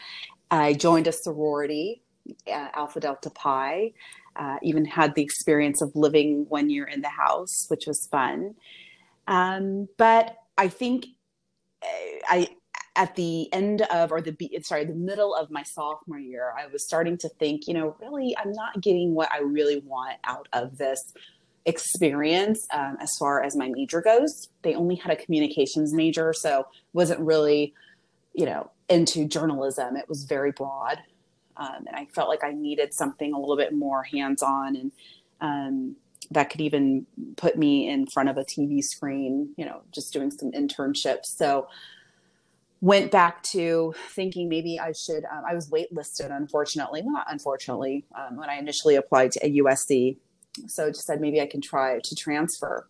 I joined a sorority, uh, Alpha Delta Pi. Uh, even had the experience of living one year in the house, which was fun. Um, but I think uh, I at the end of or the sorry the middle of my sophomore year i was starting to think you know really i'm not getting what i really want out of this experience um, as far as my major goes. They only had a communications major so wasn't really you know into journalism. It was very broad um, and I felt like I needed something a little bit more hands-on and um, that could even put me in front of a TV screen. You know, just doing some internships. So went back to thinking maybe I should. Um, I was waitlisted, unfortunately, not unfortunately, um, when I initially applied to a USC. So just said maybe I can try to transfer.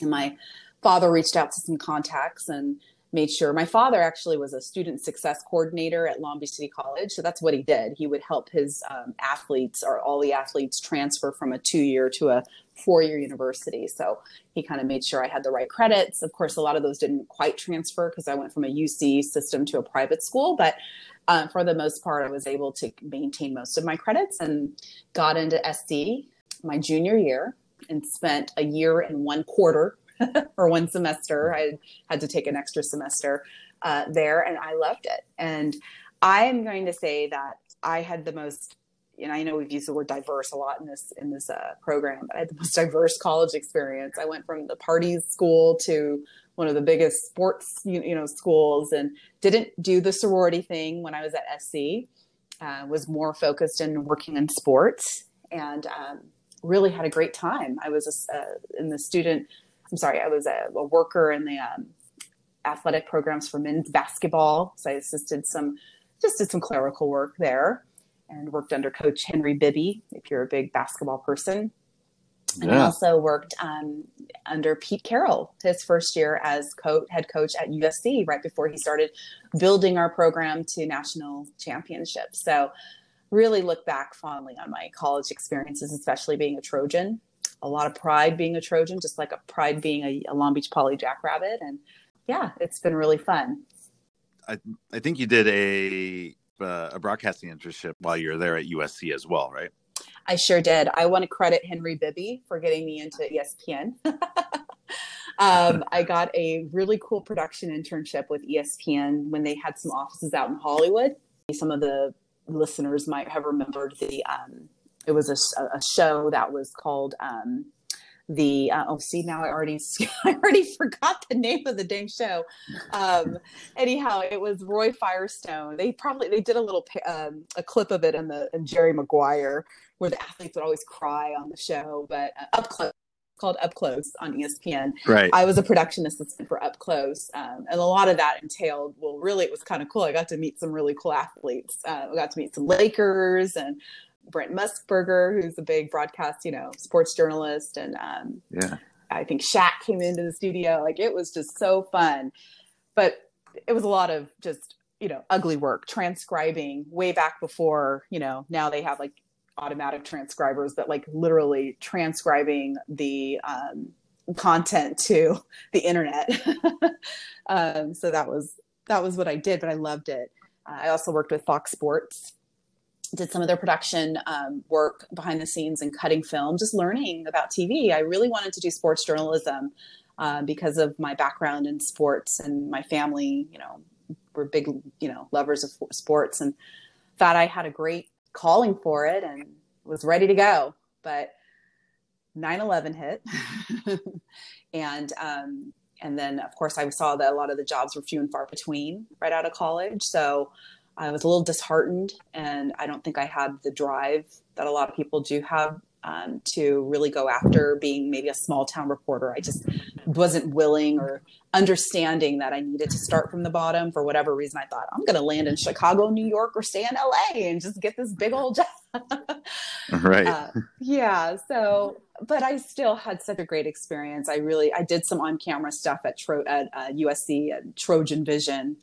And my father reached out to some contacts and made sure my father actually was a student success coordinator at Long Beach City College. So that's what he did. He would help his um, athletes or all the athletes transfer from a two year to a four year university. So he kind of made sure I had the right credits. Of course, a lot of those didn't quite transfer because I went from a UC system to a private school, but uh, for the most part, I was able to maintain most of my credits and got into SC my junior year and spent a year and one quarter or one semester. I had to take an extra semester uh, there, and I loved it. And I am going to say that I had the most. And I know we've used the word diverse a lot in this in this uh, program, but I had the most diverse college experience. I went from the parties school to one of the biggest sports you, you know schools, and didn't do the sorority thing when I was at SC. Uh, was more focused in working in sports, and um, really had a great time. I was a, uh, in the student I'm sorry, I was a, a worker in the um, athletic programs for men's basketball. So I assisted some, just did some clerical work there and worked under Coach Henry Bibby, if you're a big basketball person. And yeah. I also worked um, under Pete Carroll, his first year as co- head coach at USC, right before he started building our program to national championships. So, really look back fondly on my college experiences, especially being a Trojan a lot of pride being a Trojan, just like a pride being a, a Long Beach Poly Jackrabbit. And yeah, it's been really fun. I, I think you did a uh, a broadcasting internship while you were there at USC as well, right? I sure did. I want to credit Henry Bibby for getting me into ESPN. um, I got a really cool production internship with ESPN when they had some offices out in Hollywood. Some of the listeners might have remembered the um, it was a, a show that was called um, the uh, oh see now I already I already forgot the name of the dang show. Um, anyhow, it was Roy Firestone. They probably they did a little um, a clip of it in the in Jerry Maguire where the athletes would always cry on the show, but uh, up close called Up Close on ESPN. Right. I was a production assistant for Up Close, um, and a lot of that entailed. Well, really, it was kind of cool. I got to meet some really cool athletes. Uh, I got to meet some Lakers and Brent Musburger, who's a big broadcast, you know, sports journalist, and um, yeah, I think Shaq came into the studio. Like it was just so fun, but it was a lot of just you know ugly work transcribing way back before you know now they have like automatic transcribers but like literally transcribing the um, content to the internet. Um, so that was that was what i did but i loved it. Uh, i also worked with fox sports did some of their production um, work behind the scenes and cutting film, just learning about TV. I really wanted to do sports journalism uh, because of my background in sports and my family. You know, were big, you know, lovers of sports, and thought I had a great calling for it and was ready to go. But 9/11 hit, and um, and then of course I saw that a lot of the jobs were few and far between right out of college. So I was a little disheartened, and I don't think I had the drive that a lot of people do have um, to really go after being maybe a small town reporter. I just wasn't willing or understanding that I needed to start from the bottom for whatever reason. I thought I'm going to land in Chicago, New York, or stay in LA and just get this big old job. right. Uh, yeah. So, but I still had such a great experience. I really I did some on camera stuff at Tro- at uh, USC at Trojan Vision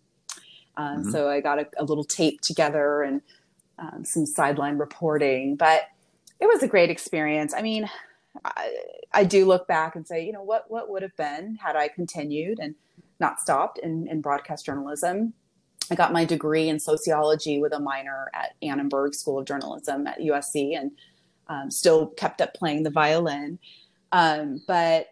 uh, mm-hmm. So I got a, a, little tape together and um, some sideline reporting, but it was a great experience. I mean, I, I, do look back and say, you know, what what would have been had I continued and not stopped in, in broadcast journalism. I got my degree in sociology with a minor at Annenberg School of Journalism at USC, and um, still kept up playing the violin. Um, but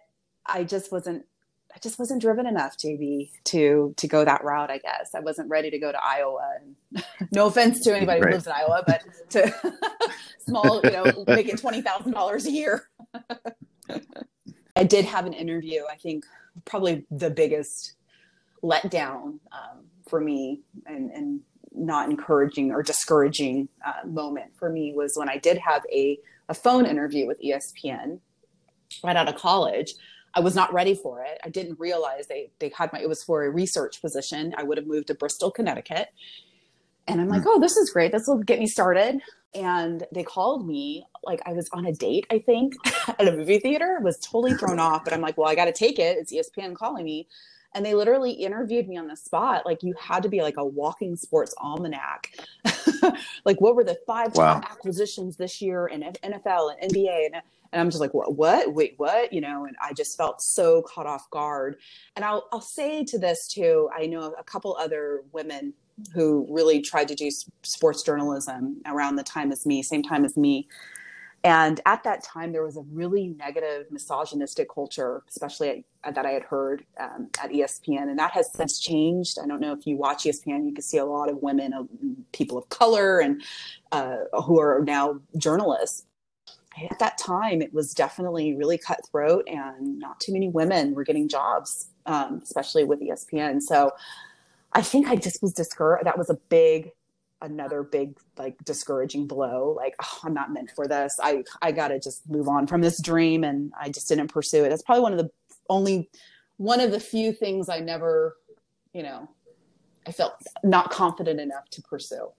I just wasn't I just wasn't driven enough to be to to go that route. I guess I wasn't ready to go to Iowa. And no offense to anybody right. who lives in Iowa, but to small, you know, making twenty thousand dollars a year. I did have an interview. I think probably the biggest letdown um, for me, and, and not encouraging or discouraging uh, moment for me was when I did have a, a phone interview with ESPN right out of college. I was not ready for it. I didn't realize they they had my it was for a research position. I would have moved to Bristol, Connecticut. And I'm like, hmm. oh, this is great. This will get me started. And they called me like I was on a date, I think, at a movie theater. Was totally thrown off, but I'm like, well, I got to take it. It's ESPN calling me and they literally interviewed me on the spot. Like you had to be like a walking sports almanac. Like what were the five wow. acquisitions this year in nfl and nba and, and i'm just like what what? Wait what? You know and i just felt so caught off guard. And i'll i'll say to this too i know a couple other women who really tried to do sports journalism around the time as me same time as me and at that time, there was a really negative, misogynistic culture, especially at, that I had heard um, at ESPN, and that has since changed. I don't know if you watch ESPN, you can see a lot of women, uh, people of color, and uh, who are now journalists. At that time, it was definitely really cutthroat, and not too many women were getting jobs, um, especially with ESPN. So I think I just was discouraged. That was a big another big like discouraging blow like oh, i'm not meant for this. I i gotta just move on from this dream and i just didn't pursue it. That's probably one of the only one of the few things i never you know i felt not confident enough to pursue.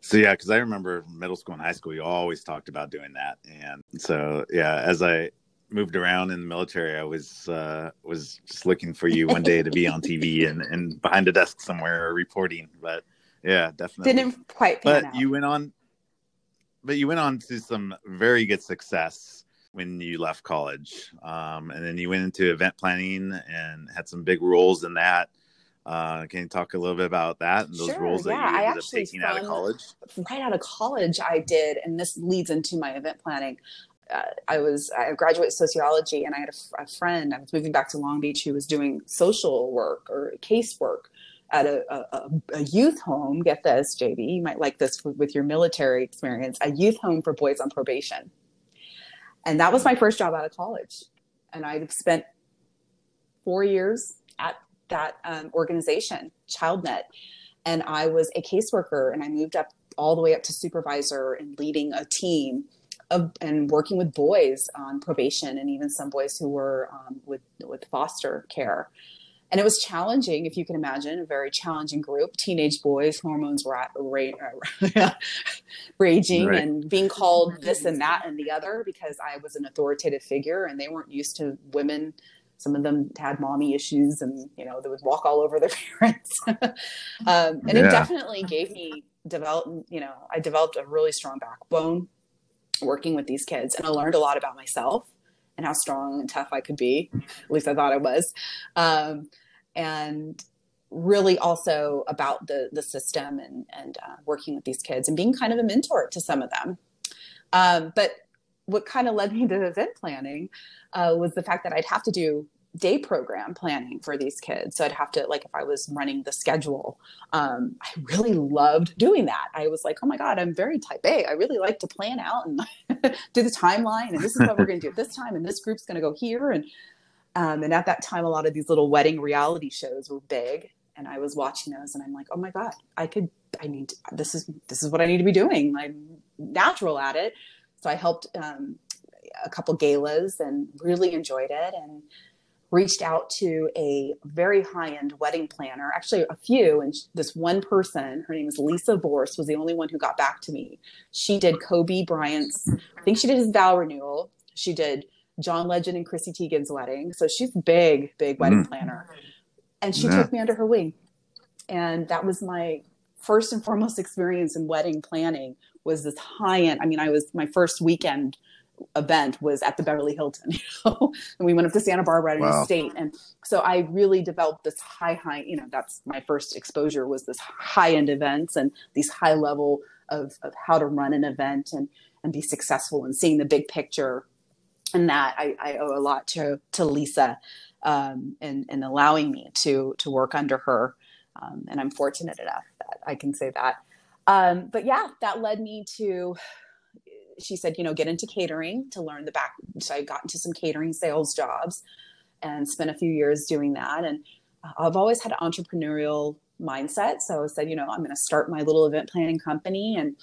So yeah because i remember middle school and high school we always talked about doing that. And so yeah as i moved around in the military i was uh was just looking for you one day to be on tv and and behind a desk somewhere reporting. But yeah, definitely. Didn't quite but out. you went on but you went on to some very good success when you left college. Um, and then you went into event planning and had some big roles in that. Uh, can you talk a little bit about that and those sure, roles yeah. that you ended up taking out of college? Right out of college, I did, and this leads into my event planning. Uh, I was I graduate sociology, and I had a, a, friend. I was moving back to Long Beach who was doing social work or case work, at a, a, a, youth home. Get this, JB, you might like this with, your military experience, a youth home for boys on probation. And that was my first job out of college. And I spent four years at that um, organization, ChildNet. And I was a caseworker and I moved up all the way up to supervisor and leading a team of, and working with boys on probation and even some boys who were um, with, with foster care and it was challenging if you can imagine a very challenging group teenage boys hormones were ra- raging right. and being called this and that and the other because i was an authoritative figure and they weren't used to women some of them had mommy issues and you know they would walk all over their parents um, and yeah. it definitely gave me develop you know i developed a really strong backbone working with these kids and i learned a lot about myself and how strong and tough I could be. At least I thought I was. Um, and really also about the the system and and uh, working with these kids and being kind of a mentor to some of them. Um, but what kind of led me to event planning uh, was the fact that I'd have to do day program planning for these kids. So I'd have to like if I was running the schedule, um, I really loved doing that. I was like, oh my god, I'm very type A. I really like to plan out and do the timeline, and this is what we're going to do at this time, and this group's going to go here, and um, and at that time, a lot of these little wedding reality shows were big, and I was watching those, and I'm like, oh my god, I could, I need, to, this is this is what I need to be doing. I'm natural at it, so I helped um, a couple galas and really enjoyed it, and reached out to a very high-end wedding planner, actually a few, and this one person, her name is Lisa Vorce, was the only one who got back to me. She did Kobe Bryant's, I think she did his vow renewal. She did John Legend and Chrissy Teigen's wedding. So she's big, big wedding mm. planner. And she yeah. took me under her wing. And that was my first and foremost experience in wedding planning was this high end. I mean, I was my first weekend event was at the Beverly Hilton, you know, and we went up to Santa Barbara wow. and state. And so I really developed this high, high, you know, that's my first exposure was this high end events and these high level of, of how to run an event and, and be successful and seeing the big picture and that I, I owe a lot to to Lisa um, and, and allowing me to to work under her. Um, and I'm fortunate enough that I can say that. Um, but yeah, that led me to. She said, you know, get into catering to learn the back. So I got into some catering sales jobs, and spent a few years doing that. And I've always had an entrepreneurial mindset. So I said, you know, I'm going to start my little event planning company. And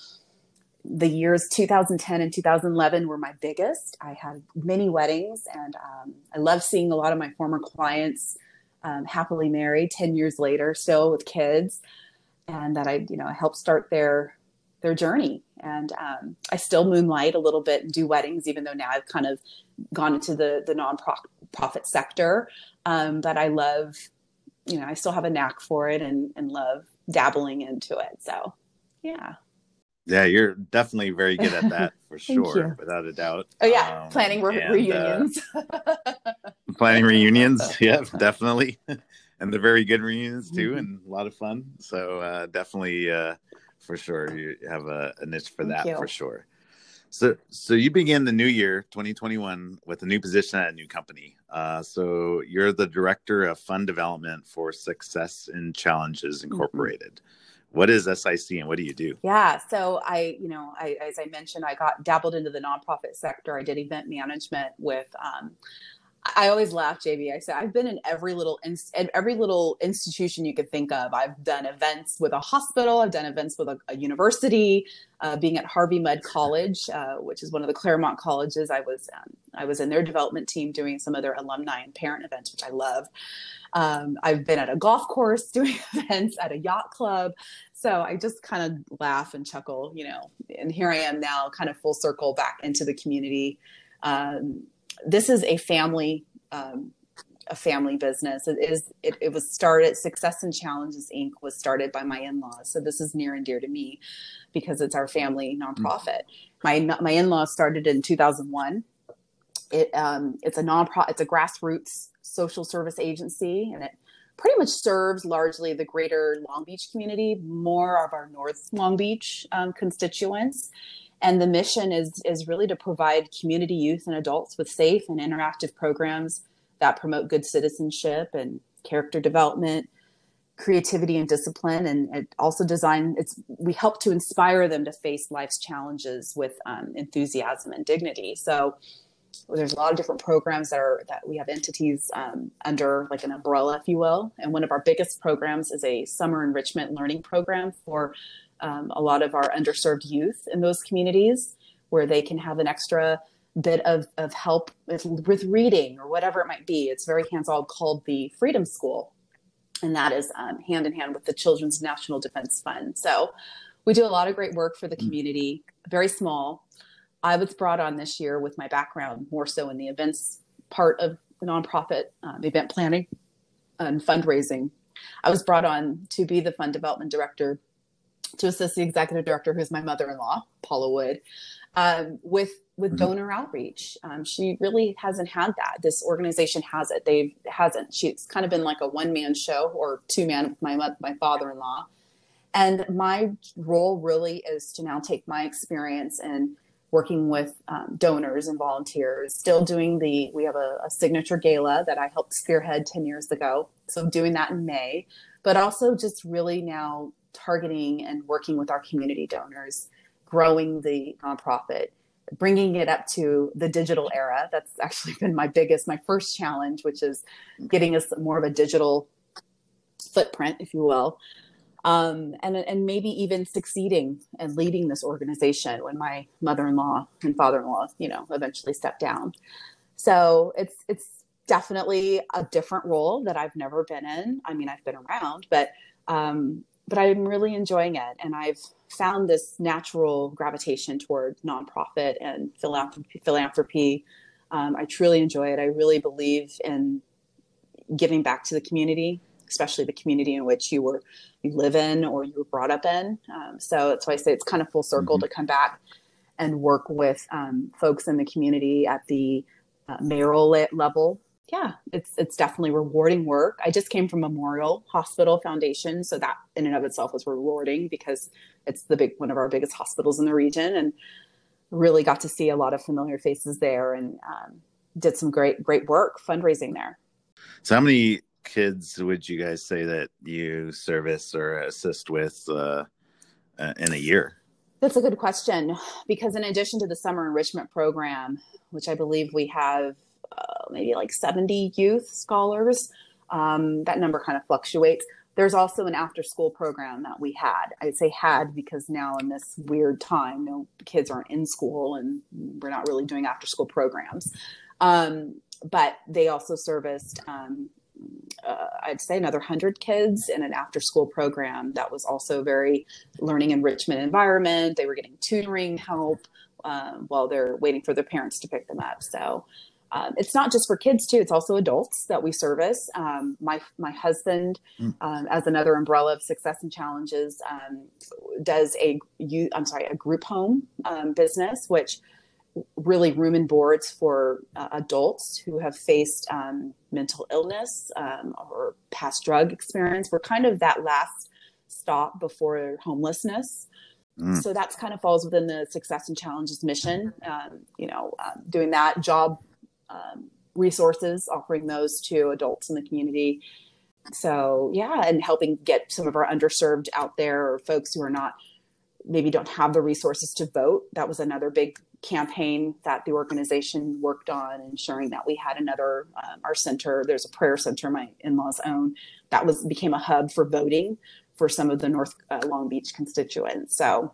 the years 2010 and 2011 were my biggest. I had many weddings, and um, I love seeing a lot of my former clients um, happily married 10 years later, still with kids, and that I, you know, helped start their their journey. And um, I still moonlight a little bit and do weddings, even though now I've kind of gone into the the nonprofit sector. Um, but I love, you know, I still have a knack for it and and love dabbling into it. So, yeah. Yeah, you're definitely very good at that for sure, without a doubt. Oh yeah, um, planning re- and, uh, reunions. Uh, planning reunions, yeah, definitely, and they're very good reunions too, mm-hmm. and a lot of fun. So uh, definitely, uh, for sure, you have a, a niche for Thank that you. for sure. So, so you begin the new year, 2021, with a new position at a new company. Uh, so you're the director of fund development for Success in Challenges mm-hmm. Incorporated. Mm-hmm what is SIC and what do you do? Yeah, so I, you know, I, as I mentioned, I got dabbled into the nonprofit sector. I did event management with. Um, I always laugh, JB. I say I've been in every little in, every little institution you could think of. I've done events with a hospital. I've done events with a, a university. Uh, being at Harvey Mudd College, uh, which is one of the Claremont colleges, I was um, I was in their development team doing some of their alumni and parent events, which I love. Um, I've been at a golf course doing events at a yacht club. So I just kind of laugh and chuckle, you know, and here I am now, kind of full circle back into the community. Um, this is a family, um, a family business. It is. It, it, was started. Success and Challenges Inc. was started by my in-laws, so this is near and dear to me because it's our family nonprofit. Mm-hmm. My my in-laws started in 2001. It um, it's a nonprofit. It's a grassroots social service agency, and it pretty much serves largely the greater Long Beach community, more of our North Long Beach um, constituents. And the mission is, is really to provide community youth and adults with safe and interactive programs that promote good citizenship and character development, creativity and discipline. And it also design it's we help to inspire them to face life's challenges with um, enthusiasm and dignity. So there's a lot of different programs that are that we have entities um, under like an umbrella if you will and one of our biggest programs is a summer enrichment learning program for um, a lot of our underserved youth in those communities where they can have an extra bit of, of help with, with reading or whatever it might be it's very hands-on called the freedom school and that is um, hand in hand with the children's national defense fund so we do a lot of great work for the mm. community very small I was brought on this year with my background more so in the events part of the nonprofit um, event planning and fundraising. I was brought on to be the fund development director to assist the executive director, who's my mother-in-law, Paula Wood, um, with with mm-hmm. donor outreach. Um, she really hasn't had that. This organization has it. They've hasn't. She's kind of been like a one-man show or two-man with my my father-in-law. And my role really is to now take my experience and working with um, donors and volunteers, still doing the, we have a, a, signature gala that I helped spearhead 10 years ago. So i'm doing that in May, but also just really now targeting and working with our community donors, growing the nonprofit, bringing it up to the digital era. That's actually been my biggest, my first challenge, which is getting us more of a digital footprint, if you will um, and and maybe even succeeding and leading this organization when my mother-in-law and father-in-law, you know, eventually stepped down. So it's it's definitely a different role that I've never been in. I mean, I've been around, but um, but I'm really enjoying it, and I've found this natural gravitation toward nonprofit and philanthropy. philanthropy. Um, I truly enjoy it. I really believe in giving back to the community especially the community in which you were you live in or you were brought up in. Um, so that's why I say it's kind of full circle mm-hmm. to come back and work with um, folks in the community at the uh, mayoral level. Yeah, it's it's definitely rewarding work. I just came from Memorial Hospital Foundation, so that in and of itself was rewarding because it's the big one of our biggest hospitals in the region, and really got to see a lot of familiar faces there, and um, did some great great work fundraising there. So, how many kids would you guys say that you service or assist with uh, uh, in a year? That's a good question because in addition to the summer enrichment program, which I believe we have uh, maybe like 70 youth scholars, um, that number kind of fluctuates. there's also an after school program that we had. I'd say had because now in this weird time, no kids aren't in school and we're not really doing after school programs. Um, but they also serviced, um, uh, I'd say, another 100 kids in an after school program that was also very learning enrichment environment. They were getting tutoring help um, while they're waiting for their parents to pick them up. So um, it's not just for kids too; it's also adults that we service. Um, my my husband, mm. um, as another umbrella of success and challenges, um, does a you I'm sorry a group home um, business, which really room and boards for uh, adults who have faced um, mental illness or past drug experience. We're kind of that last stop before homelessness. Mm. So that's kind of falls within the success and challenges mission. Um, you know, um, doing that job um, resources, offering those to adults in the community. So yeah, and helping get some of our underserved out there or folks who are not maybe don't have the resources to vote. That was another big campaign that the organization worked on, ensuring that we had another um, our center. There's a prayer center my in-laws own that was became a hub for voting for some of the North uh, Long Beach constituents. So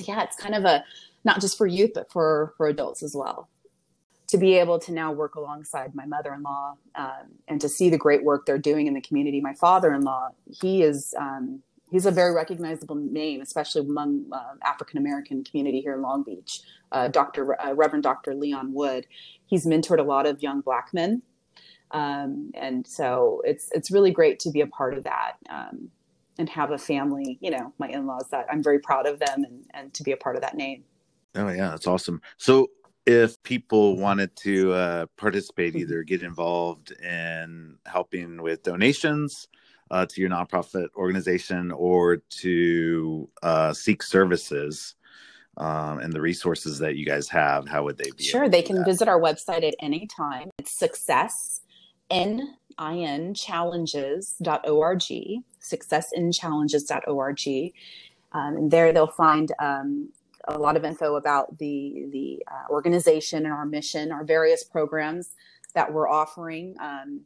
yeah, it's kind of a not just for youth but for for adults as well to be able to now work alongside my mother-in-law um, and to see the great work they're doing in the community. My father-in-law he is um, he's a very recognizable name especially among uh, african american community here in long beach. Uh, dr uh, reverend dr leon wood he's mentored a lot of young black men. Um, and so it's it's really great to be a part of that um, and have a family you know my in-laws that i'm very proud of them and, and to be a part of that name. Oh yeah, that's awesome. So if people wanted to uh, participate, mm-hmm. either get involved in helping with donations uh, to your nonprofit organization or to uh, seek services um, and the resources that you guys have, how would they be? Sure, they can that? visit our website at any time. It's success in in challenges.org, successinchallenges.org. Um, and there they'll find um, a lot of info about the the uh, organization and our mission, our various programs that we're offering. Um,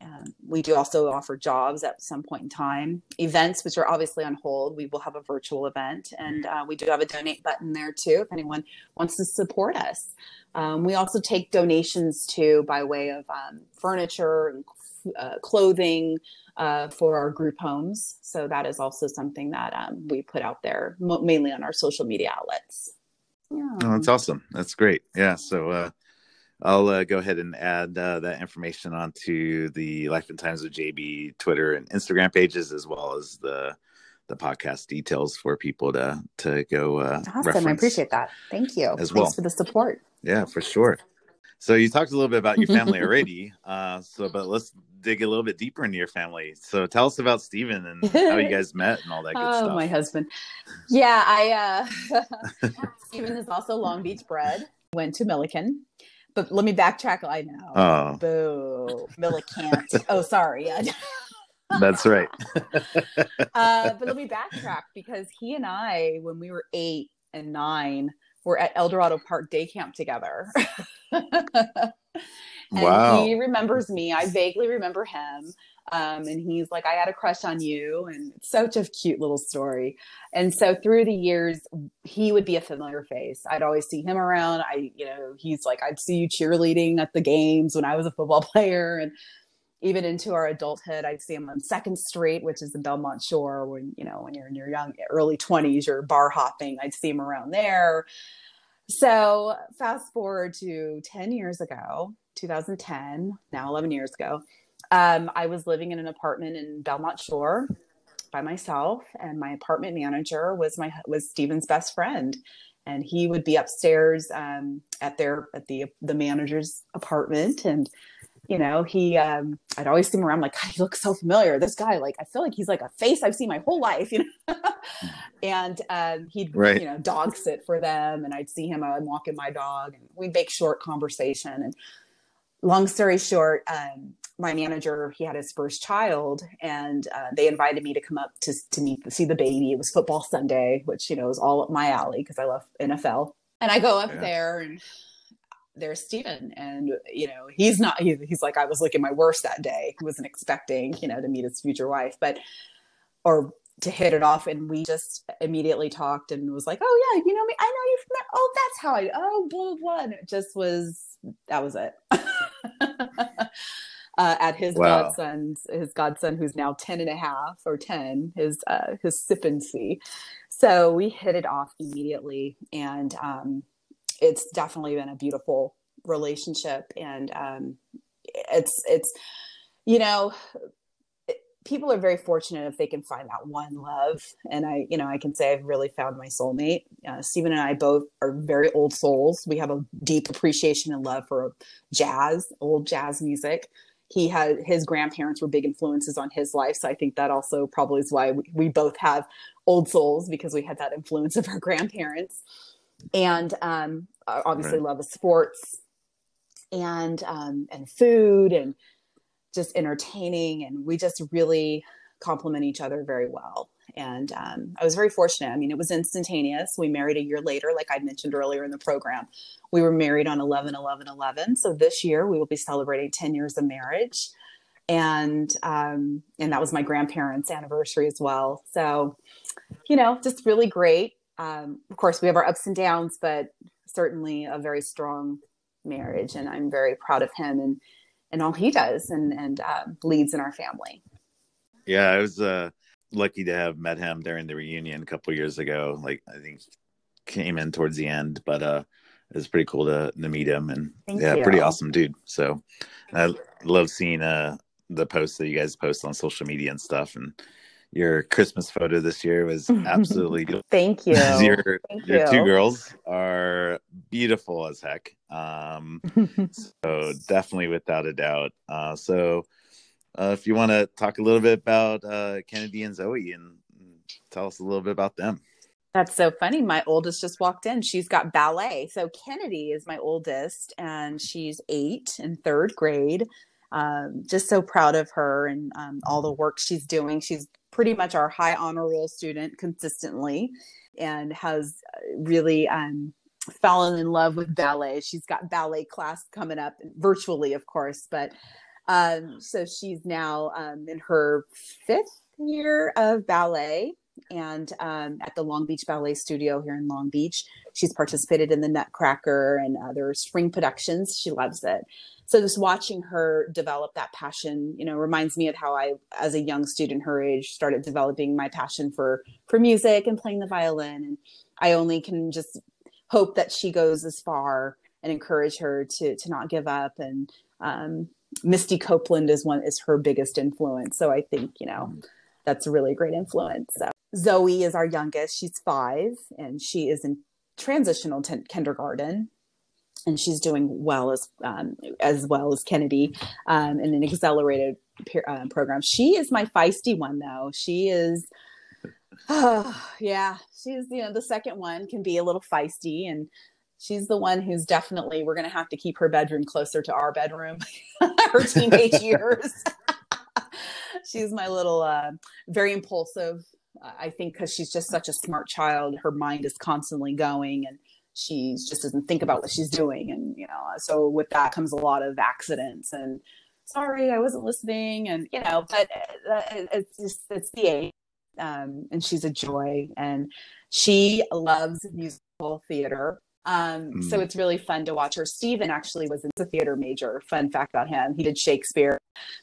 um, we do also offer jobs at some point in time, events which are obviously on hold. We will have a virtual event, and uh, we do have a donate button there too if anyone wants to support us. Um, we also take donations too by way of um, furniture and uh, clothing, uh, for our group homes. So that is also something that um, we put out there mo- mainly on our social media outlets. Yeah. Oh, that's awesome. That's great. Yeah. So uh, I'll uh, go ahead and add uh, that information onto the Life and Times of JB Twitter and Instagram pages, as well as the the podcast details for people to to go. Uh, awesome. I appreciate that. Thank you. As Thanks well. for the support. Yeah, for sure. So you talked a little bit about your family already. Uh, so, but let's dig a little bit deeper into your family. So tell us about Stephen and how you guys met and all that good oh, stuff. my husband. Yeah, I uh Stephen is also Long Beach bred. Went to Millikan. But let me backtrack. I know. Oh. Boo. Millikan. oh, sorry. That's right. uh, but let me backtrack because he and I, when we were eight and nine, were at Eldorado Park Day Camp together. And wow. he remembers me. I vaguely remember him. Um, and he's like, I had a crush on you. And it's such a cute little story. And so through the years, he would be a familiar face. I'd always see him around. I, you know, he's like, I'd see you cheerleading at the games when I was a football player. And even into our adulthood, I'd see him on Second Street, which is the Belmont Shore. When you know, when you're in your young early 20s, you're bar hopping. I'd see him around there. So fast forward to 10 years ago, 2010, now 11 years ago, um, I was living in an apartment in Belmont Shore by myself, and my apartment manager was my was Steven's best friend, and he would be upstairs um, at their at the the manager's apartment, and you know he um, I'd always see him around like God, he looks so familiar. This guy, like I feel like he's like a face I've seen my whole life, you know. and um, he'd right. you know dog sit for them, and I'd see him. I'd walk in my dog, and we'd make short conversation and long story short, um, my manager he had his first child, and uh, they invited me to come up to to meet see the baby. It was football Sunday, which you know is all up my alley because I love NFL. And I go up yeah. there and there's Stephen. And, you know, he's not, he, he's like, I was looking my worst that day. He wasn't expecting, you know, to meet his future wife, but, or to hit it off. And we just immediately talked and was like, oh, yeah, you know me. I know you from there. Oh, that's how I, oh, blah, blah, blah. And it just was, that was it. uh, at his wow. godson's, his godson, who's now 10 and a half or 10, his, uh, his sippancy. So we hit it off immediately. And, um, it's definitely been a beautiful relationship. And um, it's it's you know people are very fortunate if they can find that one love. And i you know i can say i've really found my soulmate. Uh, stephen and i both are very old souls. We have a deep appreciation and love for jazz old jazz music. He had his grandparents were big influences on his life. So i think that also probably is why we, we both have old souls because we had that influence of our grandparents. And um, obviously right. love of sports and um, and food and just entertaining. And we just really complement each other very well. And um, i was very fortunate. I mean it was instantaneous. We married a year later like i mentioned earlier in the program. We were married on 11 11 11 so this year we will be celebrating 10 years of marriage. And um, and that was my grandparents anniversary as well. So you know just really great. Um, of course, we have our ups and downs, but certainly a very strong marriage. And I'm very proud of him and, and all he does and, and uh, leads in our family. Yeah, I was uh, lucky to have met him during the reunion a couple years ago. Like, I think came in towards the end, but uh, it was pretty cool to, to meet him and Thank yeah, you. pretty awesome dude. So I love seeing uh, the posts that you guys post on social media and stuff. And your Christmas photo this year was absolutely Thank you. your Thank your you. two girls are beautiful as heck. Um, so definitely without a doubt. Uh, so uh, if you want to talk a little bit about uh, Kennedy and Zoe and tell us a little bit about them. That's so funny. My oldest just walked in. She's got ballet. So Kennedy is my oldest, and she's eight in third grade. Um, just so proud of her and um, all the work she's doing. She's pretty much our high honor roll student consistently and has really um, fallen in love with ballet. She's got ballet class coming up virtually, of course, but um, so she's now um, in her fifth year of ballet and um, at the Long Beach Ballet Studio here in Long Beach. She's participated in the Nutcracker and other spring productions. She loves it so just watching her develop that passion you know reminds me of how i as a young student her age started developing my passion for for music and playing the violin. And i only can just hope that she goes as far and encourage her to to not give up. And um, misty copeland is one is her biggest influence. So i think you know that's a really great influence. So zoe is our youngest. She's five and she is in transitional t- kindergarten and she's doing well as um, as well as Kennedy um, in an accelerated uh, program. She is my feisty one though. She is, oh, yeah, she's you know the second one can be a little feisty, and she's the one who's definitely we're going to have to keep her bedroom closer to our bedroom her teenage years. she's my little uh, very impulsive. I think because she's just such a smart child, her mind is constantly going and she just doesn't think about what she's doing and you know so with that comes a lot of accidents and sorry i wasn't listening and you know but uh, it's just it's the age um, and she's a joy and she loves musical theater. Um, mm. so it's really fun to watch her. Stephen actually was a theater major. Fun fact about him he did shakespeare.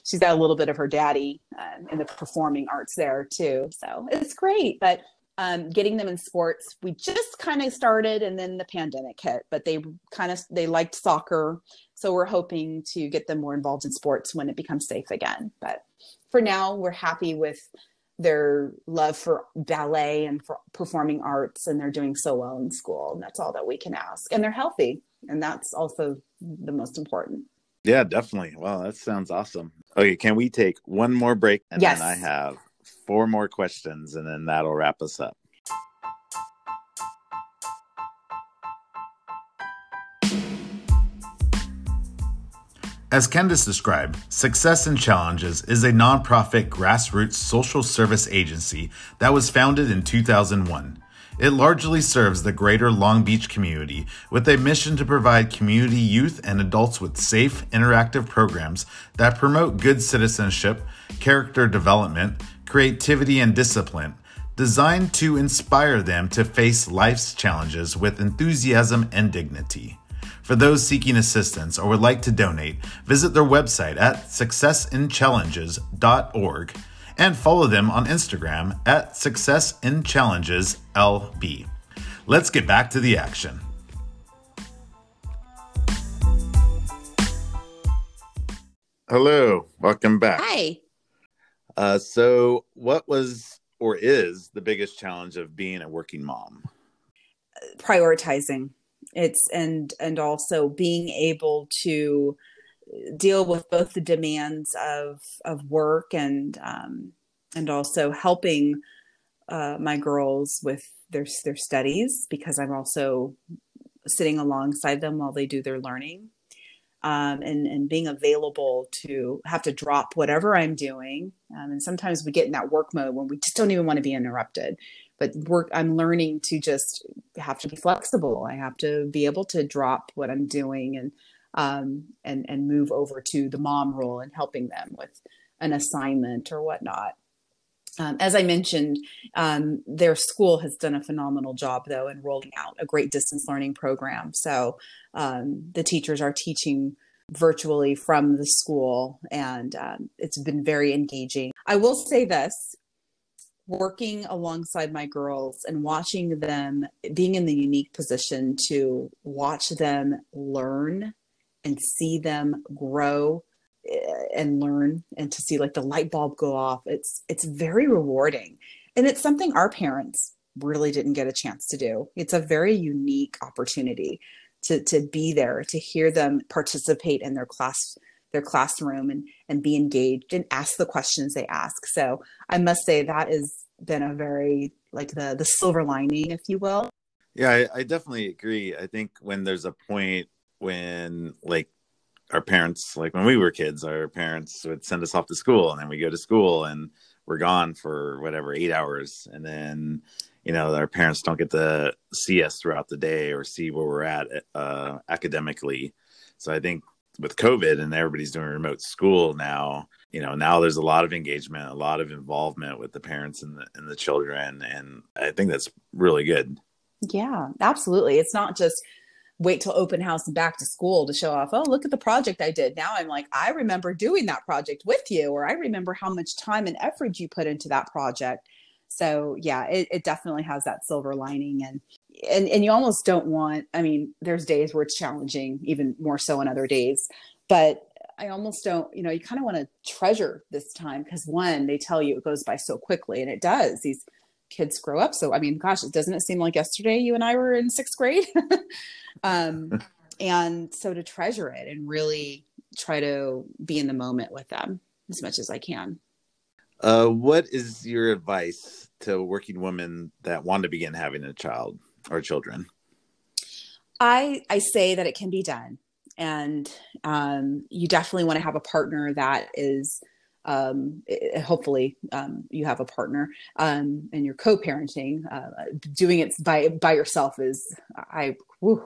She's got a little bit of her daddy um, in the performing arts there too. So it's great but um, getting them in sports. We just kind of started, and then the pandemic hit. But they kind of they liked soccer, so we're hoping to get them more involved in sports when it becomes safe again. But for now, we're happy with their love for ballet and for performing arts, and they're doing so well in school. And that's all that we can ask. And they're healthy, and that's also the most important. Yeah, definitely. Wow, that sounds awesome. Okay, can we take one more break? And yes. then I have four more questions, and then that'll wrap us up. As Candace described, Success in Challenges is a nonprofit grassroots social service agency that was founded in 2001. It largely serves the greater Long Beach community with a mission to provide community youth and adults with safe, interactive programs that promote good citizenship, character development, creativity, and discipline, designed to inspire them to face life's challenges with enthusiasm and dignity. For those seeking assistance or would like to donate, visit their website at successinchallenges.org and follow them on Instagram at successinchallengeslb. Let's get back to the action. Hello, welcome back. Hi. Uh, so, what was or is the biggest challenge of being a working mom? Prioritizing. It's and and also being able to deal with both the demands of of work and um, and also helping uh, my girls with their their studies because I'm also sitting alongside them while they do their learning um, and and being available to have to drop whatever I'm doing. Um, and sometimes we get in that work mode when we just don't even want to be interrupted. But work, I'm learning to just have to be flexible. I have to be able to drop what I'm doing and um, and and move over to the mom role and helping them with an assignment or whatnot. Um, as I mentioned, um, their school has done a phenomenal job, though, in rolling out a great distance learning program. So um, the teachers are teaching virtually from the school, and um, it's been very engaging. I will say this working alongside my girls and watching them being in the unique position to watch them learn and see them grow and learn and to see like the light bulb go off it's it's very rewarding. And it's something our parents really didn't get a chance to do. It's a very unique opportunity to to be there to hear them participate in their class their classroom and and be engaged and ask the questions they ask. So i must say that has been a very like the the silver lining if you will. Yeah I, I definitely agree. I think when there's a point when like our parents like when we were kids our parents would send us off to school and then we go to school and we're gone for whatever eight hours. And then you know our parents don't get to see us throughout the day or see where we're at uh, academically. So i think with covid and everybody's doing remote school now you know now there's a lot of engagement a lot of involvement with the parents and the, and the children and i think that's really good. Yeah absolutely. It's not just wait till open house and back to school to show off oh look at the project i did. Now i'm like i remember doing that project with you or i remember how much time and effort you put into that project. So yeah it, it definitely has that silver lining and and and you almost don't want i mean there's days where it's challenging even more so on other days but i almost don't you know you kind of want to treasure this time because one they tell you it goes by so quickly and it does these kids grow up so i mean gosh doesn't it seem like yesterday you and i were in sixth grade um and so to treasure it and really try to be in the moment with them as much as i can uh, what is your advice to working women that want to begin having a child or children? I I say that it can be done, and um, you definitely want to have a partner that is. Um, it, hopefully, um, you have a partner um, and you're co-parenting. Uh, doing it by by yourself is I whew,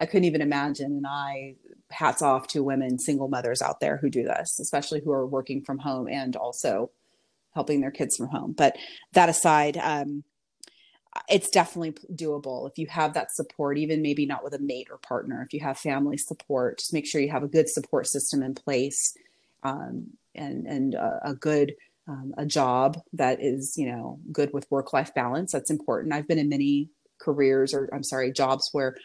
I couldn't even imagine. And I hats off to women, single mothers out there who do this, especially who are working from home and also helping their kids from home. But that aside, um, it's definitely doable if you have that support, even maybe not with a mate or partner. If you have family support, just make sure you have a good support system in place um, and and a, a good um, a job that is you know good with work life balance. That's important. I've been in many careers or I'm sorry jobs where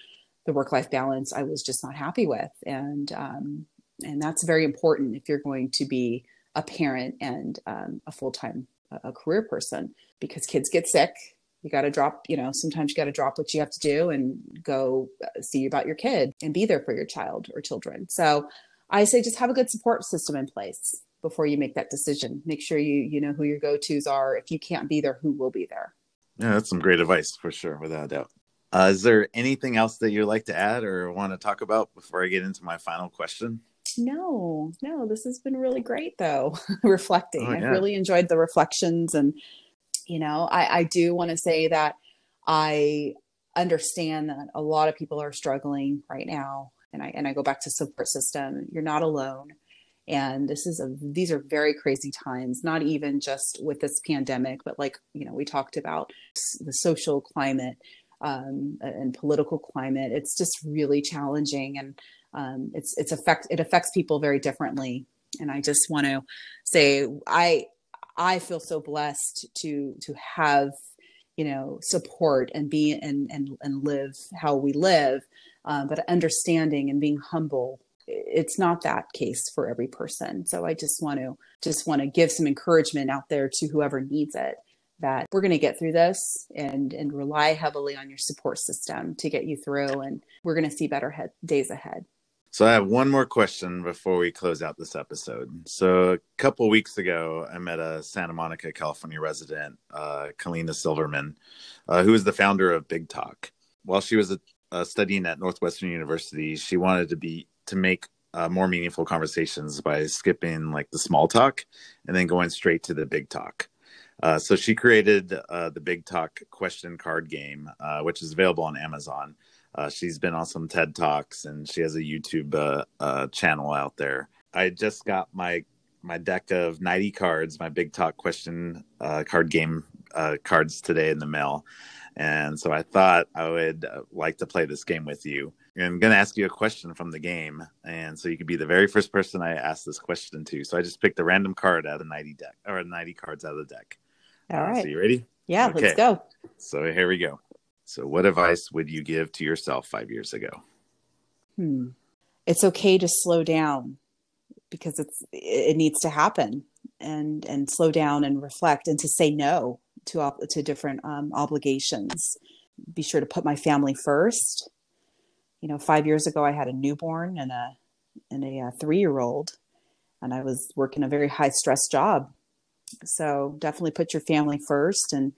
the work life balance I was just not happy with, and um, and that's very important if you're going to be a parent and um, a full time a career person because kids get sick. You got to drop, you know, sometimes you got to drop what you have to do and go uh, see about your kid and be there for your child or children. So I say just have a good support system in place before you make that decision. Make sure you you know who your go tos are. If you can't be there, who will be there. Yeah, that's some great advice for sure, without a doubt. Uh, is there anything else that you'd like to add or want to talk about before I get into my final question? No, no, this has been really great though, reflecting. Oh, yeah. I've really enjoyed the reflections. And, you know, I, I do want to say that I understand that a lot of people are struggling right now. And I, and I go back to support system. You're not alone. And this is a, these are very crazy times, not even just with this pandemic, but like, you know, we talked about the social climate um, and political climate. It's just really challenging. And um, it's, it's affect, it affects people very differently. And I just want to say, I, I feel so blessed to, to have you know support and be and and, and live how we live uh, but understanding and being humble it's not that case for every person so i just want to just want to give some encouragement out there to whoever needs it that we're going to get through this and and rely heavily on your support system to get you through and we're going to see better days ahead so I have one more question before we close out this episode. So a couple weeks ago, I met a Santa Monica, California resident, uh, Kalina Silverman, uh, who is the founder of Big Talk. While she was uh, studying at Northwestern University, she wanted to be to make uh, more meaningful conversations by skipping like the small talk and then going straight to the big talk. Uh, so she created uh, the Big Talk question card game, which is available on Amazon. Uh, she's been on some TED Talks and she has a YouTube uh, uh, channel out there. I just got my my deck of 90 cards, my big talk question uh, card game uh, cards today in the mail. And so I thought I would uh, like to play this game with you. I'm going to ask you a question from the game. And so you could be the very first person I ask this question to. So I just picked a random card out of 90 deck or 90 cards out of the deck. All right. so you ready? Yeah, okay. let's go. So here we go. So, what advice would you give to yourself five years ago? Hmm. It's okay to slow down because it's it needs to happen and and slow down and reflect and to say no to to different um, obligations. Be sure to put my family first. You know, five years ago, I had a newborn and a and a, uh, three year old, and I was working a very high stress job. So definitely put your family first and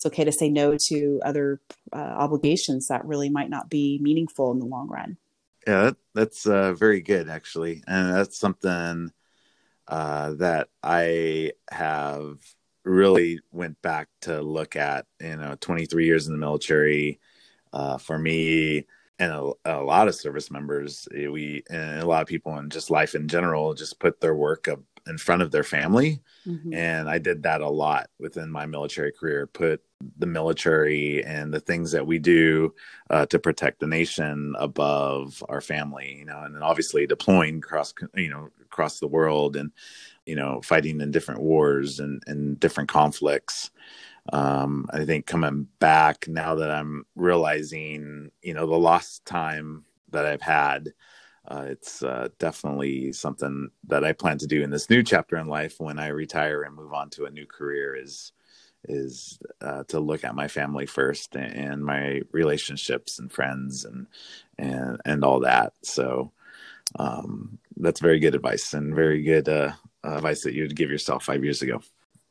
it's okay to say no to other uh, obligations that really might not be meaningful in the long run. Yeah, that, that's uh, very good, actually. And that's something uh, that I have really went back to look at, you know, 23 years in the military. Uh, for me, and a, a, lot of service members, eh, we and a lot of people in just life in general just put their work up in front of their family. Mm-hmm. And I did that a lot within my military career, put the military and the things that we do uh, to protect the nation above our family, you know, and then obviously deploying across, you know, across the world and, you know, fighting in different wars and, and different conflicts. Um, I think coming back now that I'm realizing, you know, the lost time that I've had, uh, it's uh, definitely something that I plan to do in this new chapter in life when I retire and move on to a new career is is uh, to look at my family first and my relationships and friends and and and all that. So um, that's very good advice and very good uh, advice that you would give yourself five years ago.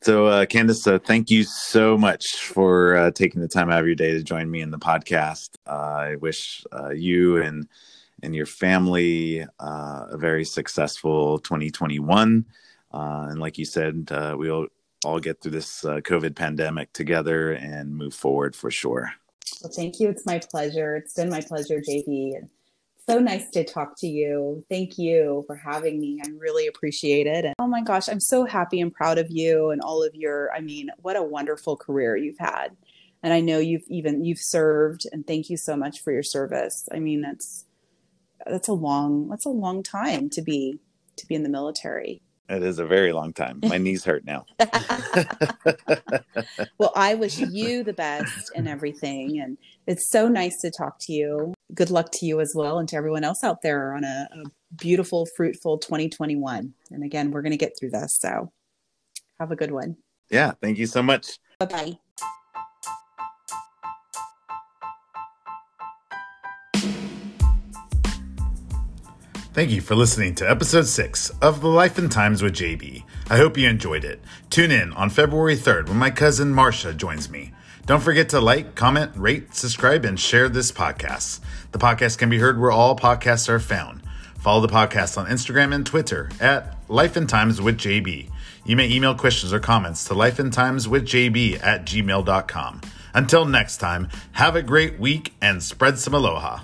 So, uh, Candace, uh, thank you so much for uh, taking the time out of your day to join me in the podcast. Uh, I wish uh, you and and your family uh, a very successful 2021. and like you said, we'll all get through this COVID pandemic together and move forward for sure. Well, thank you. It's my pleasure. It's been my pleasure, JB. So nice to talk to you. Thank you for having me. I really appreciate it. And oh my gosh, I'm so happy and proud of you and all of your, I mean, what a wonderful career you've had. And I know you've even you've served and thank you so much for your service. I mean, that's that's a long that's a long time to be to be in the military. It is a very long time. My knees hurt now. well, I wish you the best and everything. And it's so nice to talk to you. Good luck to you as well and to everyone else out there on a, a beautiful, fruitful 2021. And again, we're going to get through this. So have a good one. Yeah. Thank you so much. Bye bye. Thank you for listening to episode 6 of The Life and Times with JB. I hope you enjoyed it. Tune in on February 3rd when my cousin Marsha joins me. Don't forget to like, comment, rate, subscribe, and share this podcast. The podcast can be heard where all podcasts are found. Follow the podcast on Instagram and Twitter at Life and Times with JB. You may email questions or comments to lifeandtimeswithjb at gmail.com. Until next time, have a great week and spread some aloha.